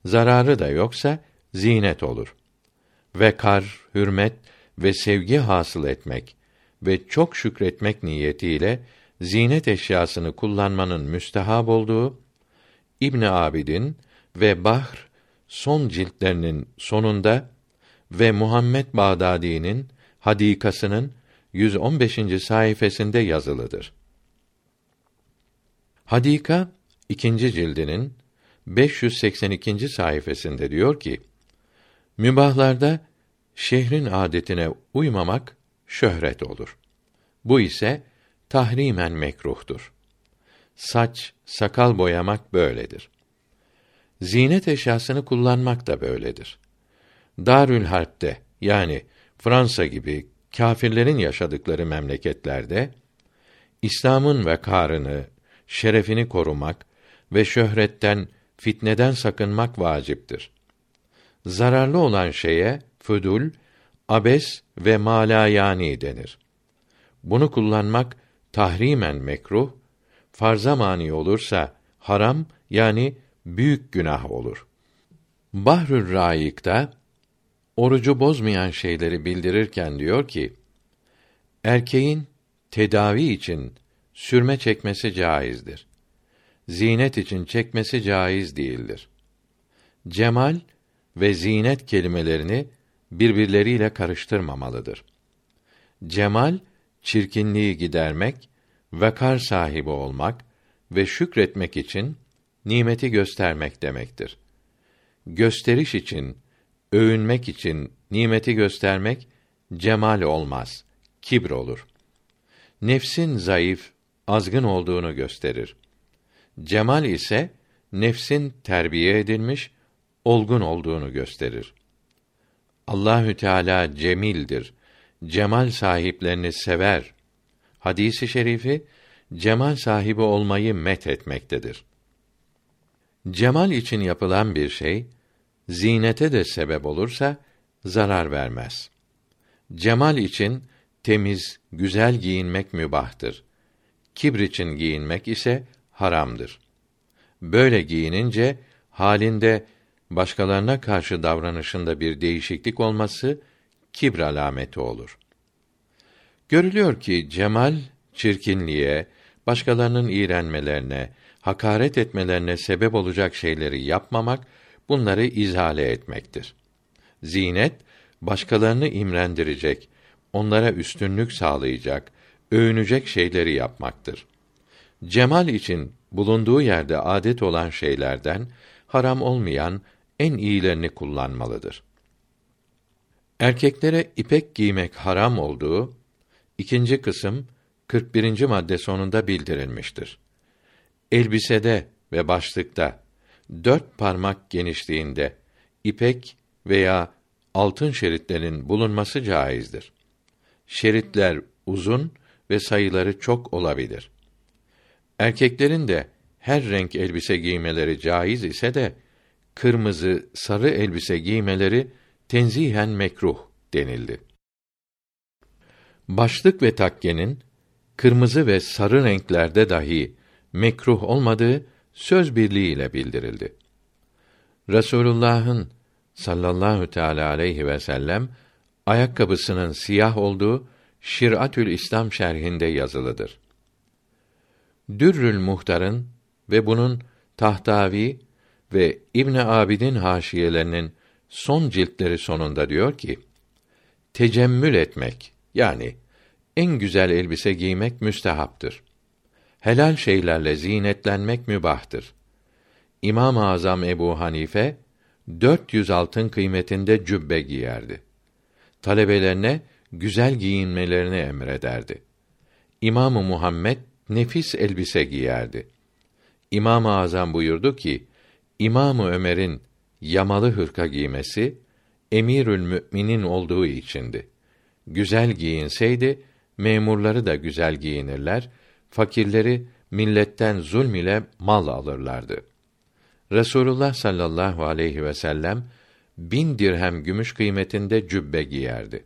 zararı da yoksa zinet olur. Ve kar, hürmet ve sevgi hasıl etmek ve çok şükretmek niyetiyle zinet eşyasını kullanmanın müstehab olduğu İbn Abidin ve Bahr son ciltlerinin sonunda ve Muhammed Bağdadi'nin Hadikasının 115. sayfasında yazılıdır. Hadika ikinci cildinin 582. sayfasında diyor ki: Mübahlarda şehrin adetine uymamak şöhret olur. Bu ise tahrimen mekruhtur. Saç, sakal boyamak böyledir. Zinet eşyasını kullanmak da böyledir. Darül Harp'te yani Fransa gibi kâfirlerin yaşadıkları memleketlerde İslam'ın vekarını, şerefini korumak ve şöhretten, fitneden sakınmak vaciptir. Zararlı olan şeye füdül, abes ve malayani denir. Bunu kullanmak tahrimen mekruh, farza mani olursa haram yani büyük günah olur. Bahrül Raik'ta orucu bozmayan şeyleri bildirirken diyor ki: Erkeğin tedavi için sürme çekmesi caizdir. Zinet için çekmesi caiz değildir. Cemal ve zinet kelimelerini birbirleriyle karıştırmamalıdır. Cemal çirkinliği gidermek, vakar sahibi olmak ve şükretmek için nimeti göstermek demektir. Gösteriş için, övünmek için nimeti göstermek cemal olmaz, kibr olur. Nefsin zayıf, azgın olduğunu gösterir. Cemal ise nefsin terbiye edilmiş, olgun olduğunu gösterir. Allahü Teala cemildir. Cemal sahiplerini sever. Hadisi şerifi cemal sahibi olmayı met etmektedir. Cemal için yapılan bir şey zinete de sebep olursa zarar vermez. Cemal için temiz, güzel giyinmek mübahtır. Kibr için giyinmek ise haramdır. Böyle giyinince halinde başkalarına karşı davranışında bir değişiklik olması kibr alameti olur. Görülüyor ki cemal çirkinliğe, başkalarının iğrenmelerine, hakaret etmelerine sebep olacak şeyleri yapmamak bunları izale etmektir. Zinet başkalarını imrendirecek, onlara üstünlük sağlayacak, övünecek şeyleri yapmaktır. Cemal için bulunduğu yerde adet olan şeylerden haram olmayan en iyilerini kullanmalıdır. Erkeklere ipek giymek haram olduğu ikinci kısım 41. madde sonunda bildirilmiştir. Elbisede ve başlıkta dört parmak genişliğinde ipek veya altın şeritlerin bulunması caizdir. Şeritler uzun ve sayıları çok olabilir. Erkeklerin de her renk elbise giymeleri caiz ise de kırmızı, sarı elbise giymeleri tenzihen mekruh denildi. Başlık ve takkenin kırmızı ve sarı renklerde dahi mekruh olmadığı söz birliğiyle bildirildi. Resulullah'ın sallallahu teala aleyhi ve sellem ayakkabısının siyah olduğu Şiratül İslam şerhinde yazılıdır. Dürrül Muhtar'ın ve bunun Tahtavi ve İbn Abidin haşiyelerinin son ciltleri sonunda diyor ki: Tecemmül etmek yani en güzel elbise giymek müstehaptır. Helal şeylerle zinetlenmek mübahtır. İmam-ı Azam Ebu Hanife 400 altın kıymetinde cübbe giyerdi. Talebelerine güzel giyinmelerini emrederdi. İmamı Muhammed nefis elbise giyerdi. İmam-ı Azam buyurdu ki: İmamı Ömer'in yamalı hırka giymesi Emirül Müminin olduğu içindi. Güzel giyinseydi memurları da güzel giyinirler, fakirleri milletten zulm ile mal alırlardı. Resulullah sallallahu aleyhi ve sellem bin dirhem gümüş kıymetinde cübbe giyerdi.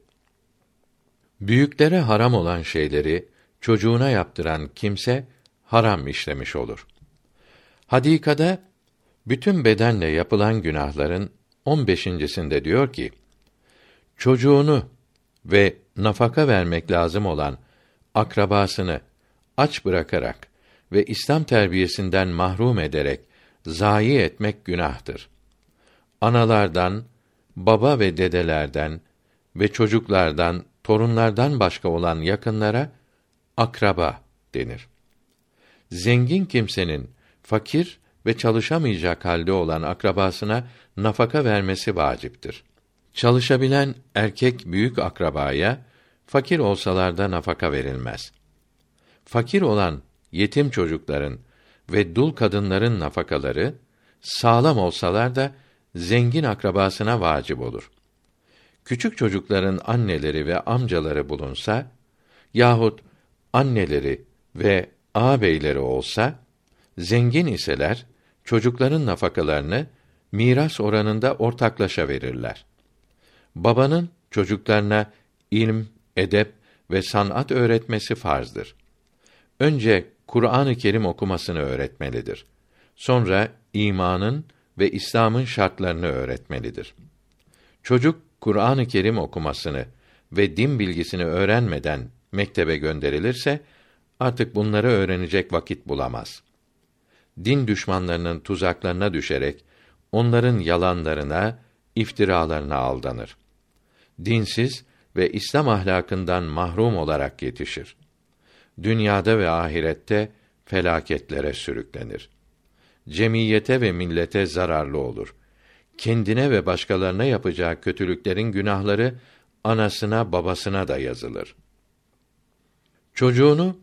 Büyüklere haram olan şeyleri çocuğuna yaptıran kimse haram işlemiş olur. Hadikada bütün bedenle yapılan günahların 15.sinde diyor ki: Çocuğunu ve nafaka vermek lazım olan akrabasını aç bırakarak ve İslam terbiyesinden mahrum ederek zayi etmek günahtır. Analardan, baba ve dedelerden ve çocuklardan, torunlardan başka olan yakınlara akraba denir. Zengin kimsenin fakir ve çalışamayacak halde olan akrabasına nafaka vermesi vaciptir. Çalışabilen erkek büyük akrabaya fakir olsalar da nafaka verilmez. Fakir olan yetim çocukların ve dul kadınların nafakaları sağlam olsalar da zengin akrabasına vacip olur. Küçük çocukların anneleri ve amcaları bulunsa yahut anneleri ve ağabeyleri olsa zengin iseler çocukların nafakalarını miras oranında ortaklaşa verirler. Babanın çocuklarına ilm, edep ve sanat öğretmesi farzdır. Önce Kur'an-ı Kerim okumasını öğretmelidir. Sonra imanın ve İslam'ın şartlarını öğretmelidir. Çocuk Kur'an-ı Kerim okumasını ve din bilgisini öğrenmeden mektebe gönderilirse artık bunları öğrenecek vakit bulamaz. Din düşmanlarının tuzaklarına düşerek onların yalanlarına, iftiralarına aldanır. Dinsiz ve İslam ahlakından mahrum olarak yetişir. Dünyada ve ahirette felaketlere sürüklenir. Cemiyete ve millete zararlı olur. Kendine ve başkalarına yapacağı kötülüklerin günahları anasına babasına da yazılır. Çocuğunu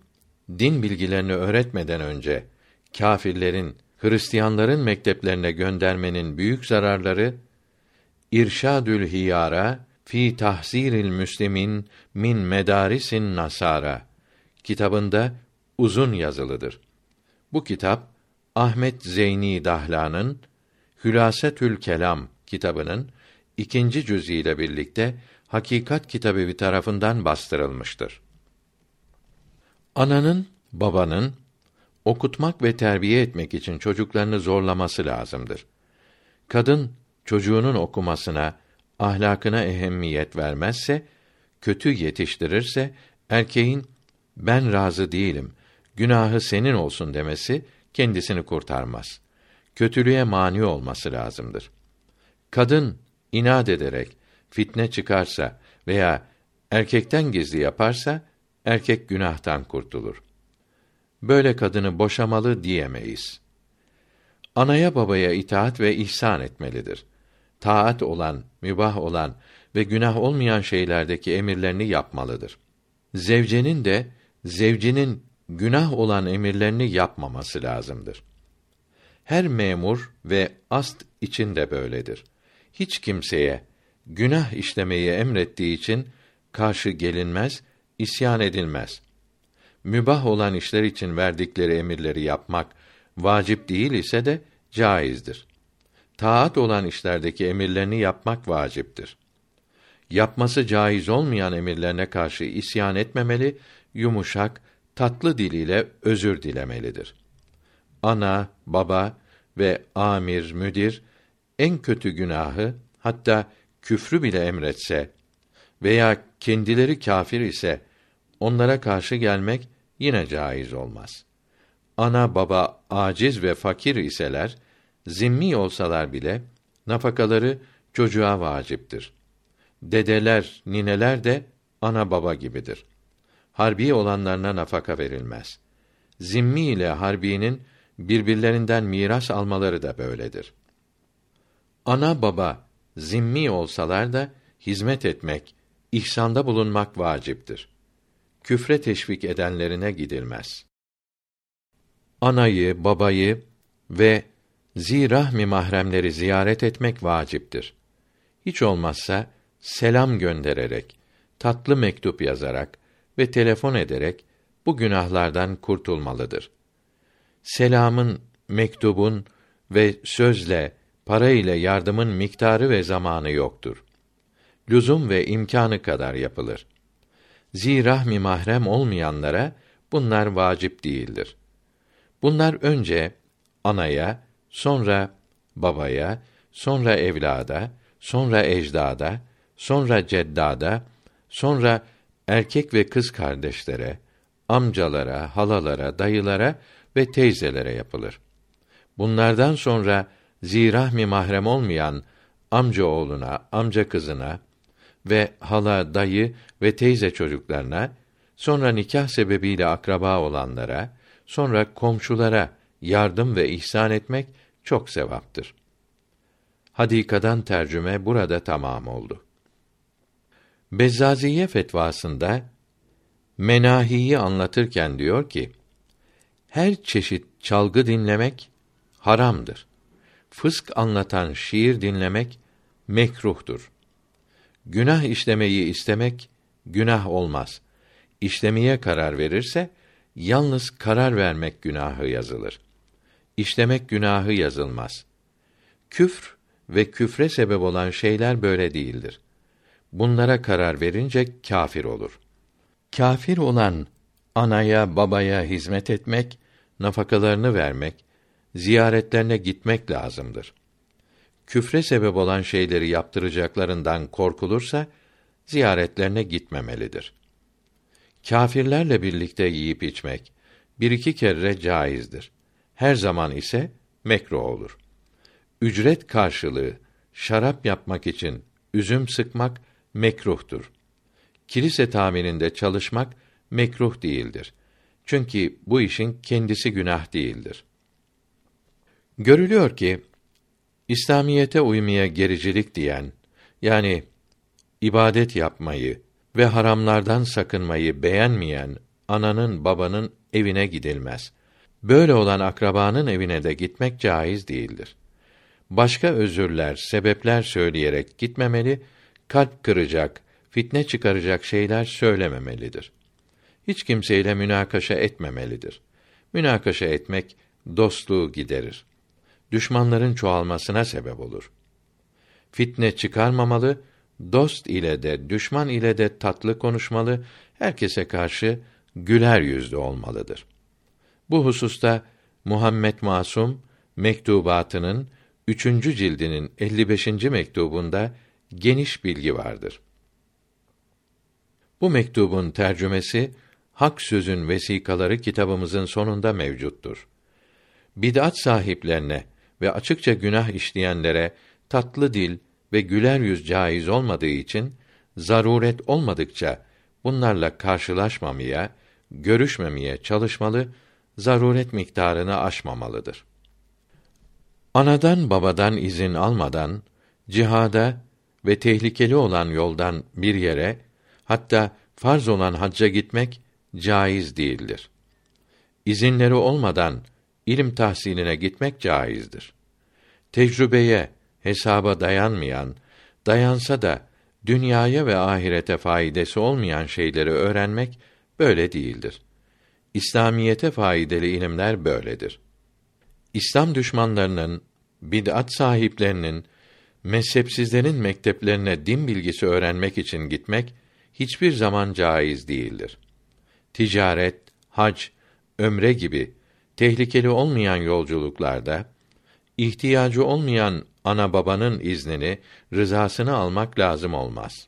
din bilgilerini öğretmeden önce kâfirlerin, Hristiyanların mekteplerine göndermenin büyük zararları İrşadül Hiyara fi tahziril müslimin min medarisin nasara kitabında uzun yazılıdır. Bu kitap Ahmet Zeyni Dahlan'ın Hülasetül Kelam kitabının ikinci cüzü ile birlikte Hakikat Kitabevi tarafından bastırılmıştır. Ananın, babanın okutmak ve terbiye etmek için çocuklarını zorlaması lazımdır. Kadın çocuğunun okumasına, ahlakına ehemmiyet vermezse, kötü yetiştirirse erkeğin ben razı değilim, günahı senin olsun demesi kendisini kurtarmaz. Kötülüğe mani olması lazımdır. Kadın inat ederek fitne çıkarsa veya erkekten gizli yaparsa erkek günahtan kurtulur. Böyle kadını boşamalı diyemeyiz. Anaya babaya itaat ve ihsan etmelidir. Taat olan, mübah olan ve günah olmayan şeylerdeki emirlerini yapmalıdır. Zevcenin de zevcinin günah olan emirlerini yapmaması lazımdır. Her memur ve ast için de böyledir. Hiç kimseye günah işlemeyi emrettiği için karşı gelinmez, isyan edilmez. Mübah olan işler için verdikleri emirleri yapmak vacip değil ise de caizdir. Taat olan işlerdeki emirlerini yapmak vaciptir. Yapması caiz olmayan emirlerine karşı isyan etmemeli, yumuşak, tatlı diliyle özür dilemelidir. Ana, baba ve amir, müdir en kötü günahı hatta küfrü bile emretse veya kendileri kâfir ise onlara karşı gelmek yine caiz olmaz. Ana baba aciz ve fakir iseler, zimmi olsalar bile nafakaları çocuğa vaciptir. Dedeler, nineler de ana baba gibidir. Harbi olanlarına nafaka verilmez. Zimmi ile harbinin birbirlerinden miras almaları da böyledir. Ana baba zimmi olsalar da hizmet etmek, ihsanda bulunmak vaciptir. Küfre teşvik edenlerine gidilmez. Anayı, babayı ve zirahmi mahremleri ziyaret etmek vaciptir. Hiç olmazsa selam göndererek, tatlı mektup yazarak ve telefon ederek bu günahlardan kurtulmalıdır. Selamın, mektubun ve sözle, para ile yardımın miktarı ve zamanı yoktur. Lüzum ve imkanı kadar yapılır. Zirahmi mahrem olmayanlara bunlar vacip değildir. Bunlar önce anaya, sonra babaya, sonra evlada, sonra ecdada, sonra ceddada, sonra erkek ve kız kardeşlere, amcalara, halalara, dayılara ve teyzelere yapılır. Bunlardan sonra zirahmi mahrem olmayan amca oğluna, amca kızına ve hala, dayı ve teyze çocuklarına, sonra nikah sebebiyle akraba olanlara, sonra komşulara yardım ve ihsan etmek çok sevaptır. Hadikadan tercüme burada tamam oldu. Bezzaziye fetvasında menahiyi anlatırken diyor ki: Her çeşit çalgı dinlemek haramdır. Fısk anlatan şiir dinlemek mekruhtur. Günah işlemeyi istemek günah olmaz. İşlemeye karar verirse yalnız karar vermek günahı yazılır. İşlemek günahı yazılmaz. Küfr ve küfre sebep olan şeyler böyle değildir. Bunlara karar verince kâfir olur. Kâfir olan anaya, babaya hizmet etmek, nafakalarını vermek, ziyaretlerine gitmek lazımdır. Küfre sebep olan şeyleri yaptıracaklarından korkulursa ziyaretlerine gitmemelidir. Kâfirlerle birlikte yiyip içmek bir iki kere caizdir. Her zaman ise mekruh olur. Ücret karşılığı şarap yapmak için üzüm sıkmak mekruhtur. Kilise tamirinde çalışmak mekruh değildir. Çünkü bu işin kendisi günah değildir. Görülüyor ki İslamiyete uymaya gericilik diyen yani ibadet yapmayı ve haramlardan sakınmayı beğenmeyen ananın babanın evine gidilmez. Böyle olan akrabanın evine de gitmek caiz değildir. Başka özürler, sebepler söyleyerek gitmemeli, kalp kıracak, fitne çıkaracak şeyler söylememelidir. Hiç kimseyle münakaşa etmemelidir. Münakaşa etmek dostluğu giderir. Düşmanların çoğalmasına sebep olur. Fitne çıkarmamalı, dost ile de düşman ile de tatlı konuşmalı, herkese karşı güler yüzlü olmalıdır. Bu hususta Muhammed Masum mektubatının üçüncü cildinin 55. mektubunda geniş bilgi vardır. Bu mektubun tercümesi Hak Sözün Vesikaları kitabımızın sonunda mevcuttur. Bid'at sahiplerine ve açıkça günah işleyenlere tatlı dil, ve güler yüz caiz olmadığı için zaruret olmadıkça bunlarla karşılaşmamaya, görüşmemeye çalışmalı, zaruret miktarını aşmamalıdır. Anadan babadan izin almadan cihada ve tehlikeli olan yoldan bir yere hatta farz olan hacca gitmek caiz değildir. İzinleri olmadan ilim tahsiline gitmek caizdir. Tecrübeye, hesaba dayanmayan, dayansa da dünyaya ve ahirete faydası olmayan şeyleri öğrenmek böyle değildir. İslamiyete faydalı ilimler böyledir. İslam düşmanlarının, bid'at sahiplerinin, mezhepsizlerin mekteplerine din bilgisi öğrenmek için gitmek hiçbir zaman caiz değildir. Ticaret, hac, ömre gibi tehlikeli olmayan yolculuklarda ihtiyacı olmayan ana babanın iznini, rızasını almak lazım olmaz.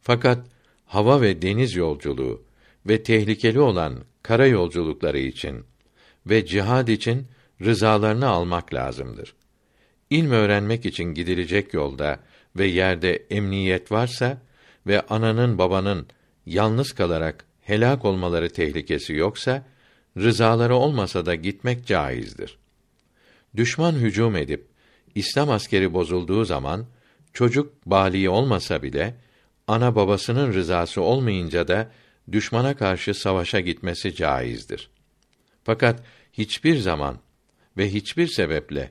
Fakat hava ve deniz yolculuğu ve tehlikeli olan kara yolculukları için ve cihad için rızalarını almak lazımdır. İlm öğrenmek için gidilecek yolda ve yerde emniyet varsa ve ananın babanın yalnız kalarak helak olmaları tehlikesi yoksa rızaları olmasa da gitmek caizdir. Düşman hücum edip İslam askeri bozulduğu zaman çocuk bali olmasa bile ana babasının rızası olmayınca da düşmana karşı savaşa gitmesi caizdir. Fakat hiçbir zaman ve hiçbir sebeple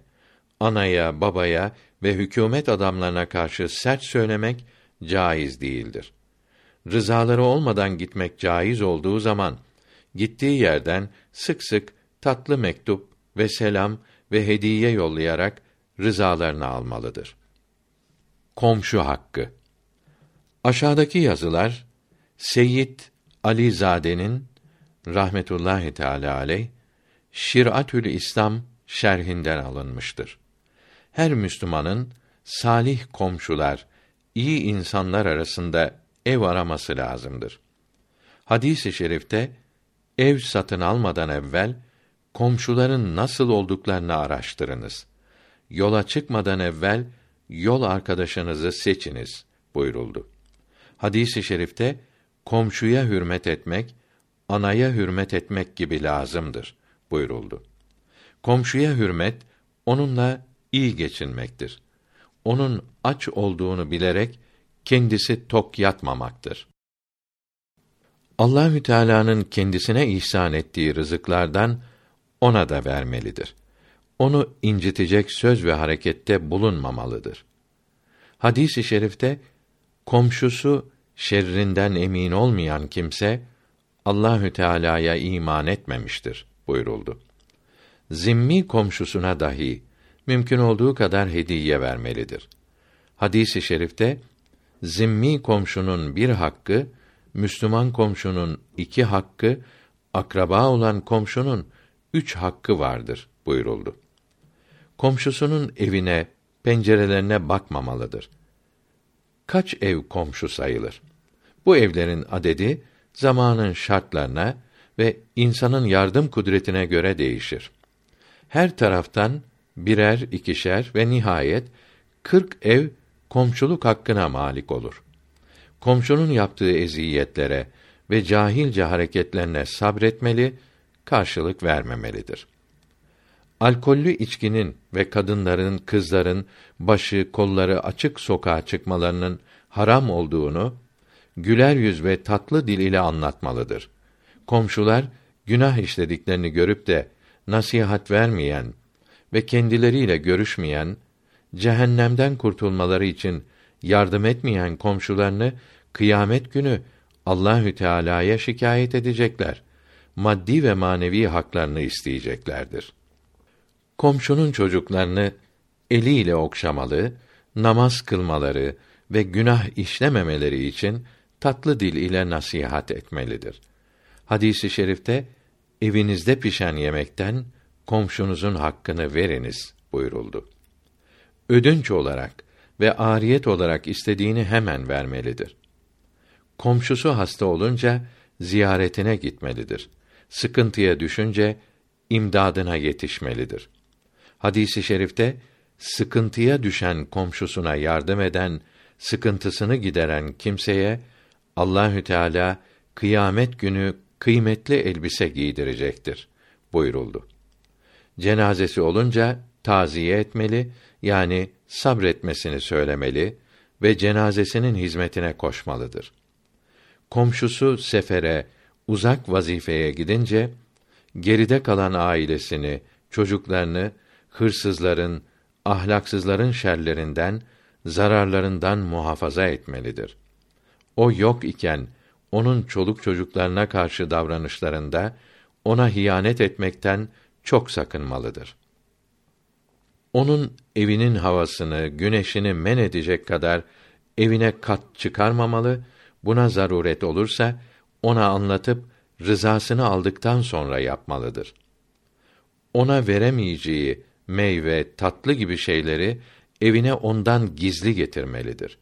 anaya, babaya ve hükümet adamlarına karşı sert söylemek caiz değildir. Rızaları olmadan gitmek caiz olduğu zaman gittiği yerden sık sık tatlı mektup ve selam ve hediye yollayarak rızalarını almalıdır. Komşu hakkı. Aşağıdaki yazılar Seyyid Ali Zade'nin rahmetullahi teala aleyh Şiratül İslam şerhinden alınmıştır. Her Müslümanın salih komşular, iyi insanlar arasında ev araması lazımdır. Hadis-i şerifte ev satın almadan evvel komşuların nasıl olduklarını araştırınız. Yola çıkmadan evvel yol arkadaşınızı seçiniz buyuruldu. Hadis-i şerifte komşuya hürmet etmek, anaya hürmet etmek gibi lazımdır buyuruldu. Komşuya hürmet onunla iyi geçinmektir. Onun aç olduğunu bilerek kendisi tok yatmamaktır. Allahü Teala'nın kendisine ihsan ettiği rızıklardan ona da vermelidir. Onu incitecek söz ve harekette bulunmamalıdır. Hadis-i şerifte komşusu şerrinden emin olmayan kimse Allahü Teala'ya iman etmemiştir buyuruldu. Zimmi komşusuna dahi mümkün olduğu kadar hediye vermelidir. Hadis-i şerifte zimmi komşunun bir hakkı, Müslüman komşunun iki hakkı, akraba olan komşunun üç hakkı vardır buyuruldu. Komşusunun evine, pencerelerine bakmamalıdır. Kaç ev komşu sayılır? Bu evlerin adedi zamanın şartlarına ve insanın yardım kudretine göre değişir. Her taraftan birer, ikişer ve nihayet kırk ev komşuluk hakkına malik olur. Komşunun yaptığı eziyetlere ve cahilce hareketlerine sabretmeli, karşılık vermemelidir. Alkollü içkinin ve kadınların, kızların başı, kolları açık sokağa çıkmalarının haram olduğunu güler yüz ve tatlı dil ile anlatmalıdır. Komşular günah işlediklerini görüp de nasihat vermeyen ve kendileriyle görüşmeyen, cehennemden kurtulmaları için yardım etmeyen komşularını kıyamet günü Allahü Teala'ya şikayet edecekler. Maddi ve manevi haklarını isteyeceklerdir. Komşunun çocuklarını eliyle okşamalı, namaz kılmaları ve günah işlememeleri için tatlı dil ile nasihat etmelidir. Hadisi i şerifte evinizde pişen yemekten komşunuzun hakkını veriniz buyuruldu. Ödünç olarak ve ariyet olarak istediğini hemen vermelidir. Komşusu hasta olunca ziyaretine gitmelidir. Sıkıntıya düşünce imdadına yetişmelidir. Hadisi şerifte sıkıntıya düşen komşusuna yardım eden, sıkıntısını gideren kimseye Allahü Teala kıyamet günü kıymetli elbise giydirecektir buyuruldu. Cenazesi olunca taziye etmeli yani sabretmesini söylemeli ve cenazesinin hizmetine koşmalıdır. Komşusu sefere, uzak vazifeye gidince geride kalan ailesini, çocuklarını hırsızların, ahlaksızların şerlerinden, zararlarından muhafaza etmelidir. O yok iken onun çoluk çocuklarına karşı davranışlarında ona hiyanet etmekten çok sakınmalıdır. Onun evinin havasını, güneşini men edecek kadar evine kat çıkarmamalı, buna zaruret olursa ona anlatıp rızasını aldıktan sonra yapmalıdır. Ona veremeyeceği meyve, tatlı gibi şeyleri evine ondan gizli getirmelidir.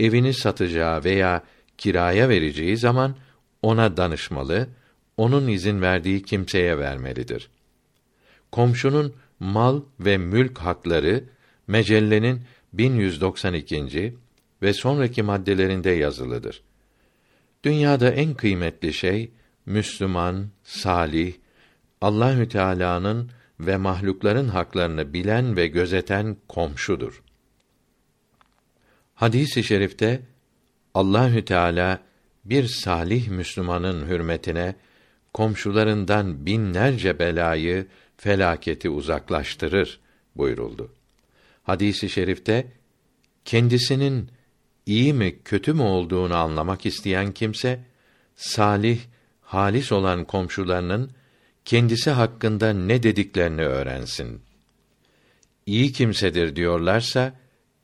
Evini satacağı veya kiraya vereceği zaman ona danışmalı, onun izin verdiği kimseye vermelidir. Komşunun mal ve mülk hakları mecellenin 1192. ve sonraki maddelerinde yazılıdır. Dünyada en kıymetli şey Müslüman, salih, Allahü Teala'nın ve mahlukların haklarını bilen ve gözeten komşudur. Hadis-i şerifte Allahü Teala bir salih Müslümanın hürmetine komşularından binlerce belayı, felaketi uzaklaştırır buyuruldu. Hadisi i şerifte kendisinin iyi mi kötü mü olduğunu anlamak isteyen kimse salih, halis olan komşularının kendisi hakkında ne dediklerini öğrensin. İyi kimsedir diyorlarsa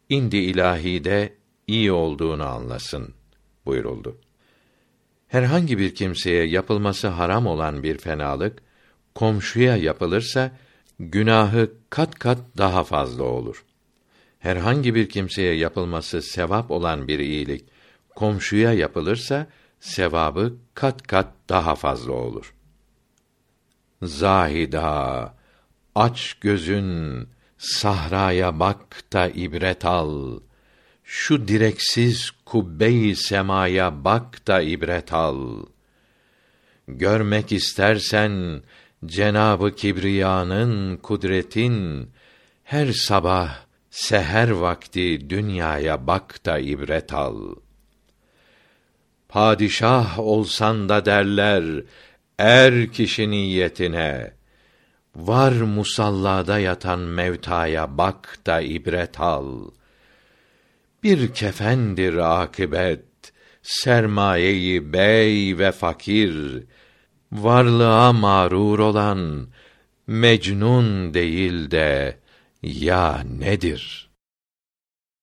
indi ilahide iyi olduğunu anlasın buyuruldu. Herhangi bir kimseye yapılması haram olan bir fenalık komşuya yapılırsa günahı kat kat daha fazla olur. Herhangi bir kimseye yapılması sevap olan bir iyilik komşuya yapılırsa sevabı kat kat daha fazla olur. Zahida aç gözün sahraya bak da ibret al. Şu direksiz kubbe-i semaya bak da ibret al. Görmek istersen Cenabı Kibriya'nın kudretin her sabah seher vakti dünyaya bak da ibret al. Padişah olsan da derler er kişi niyetine var musallada yatan mevtaya bak da ibret al. Bir kefendir akibet sermayeyi bey ve fakir varlığa mağrur olan mecnun değil de ya nedir?'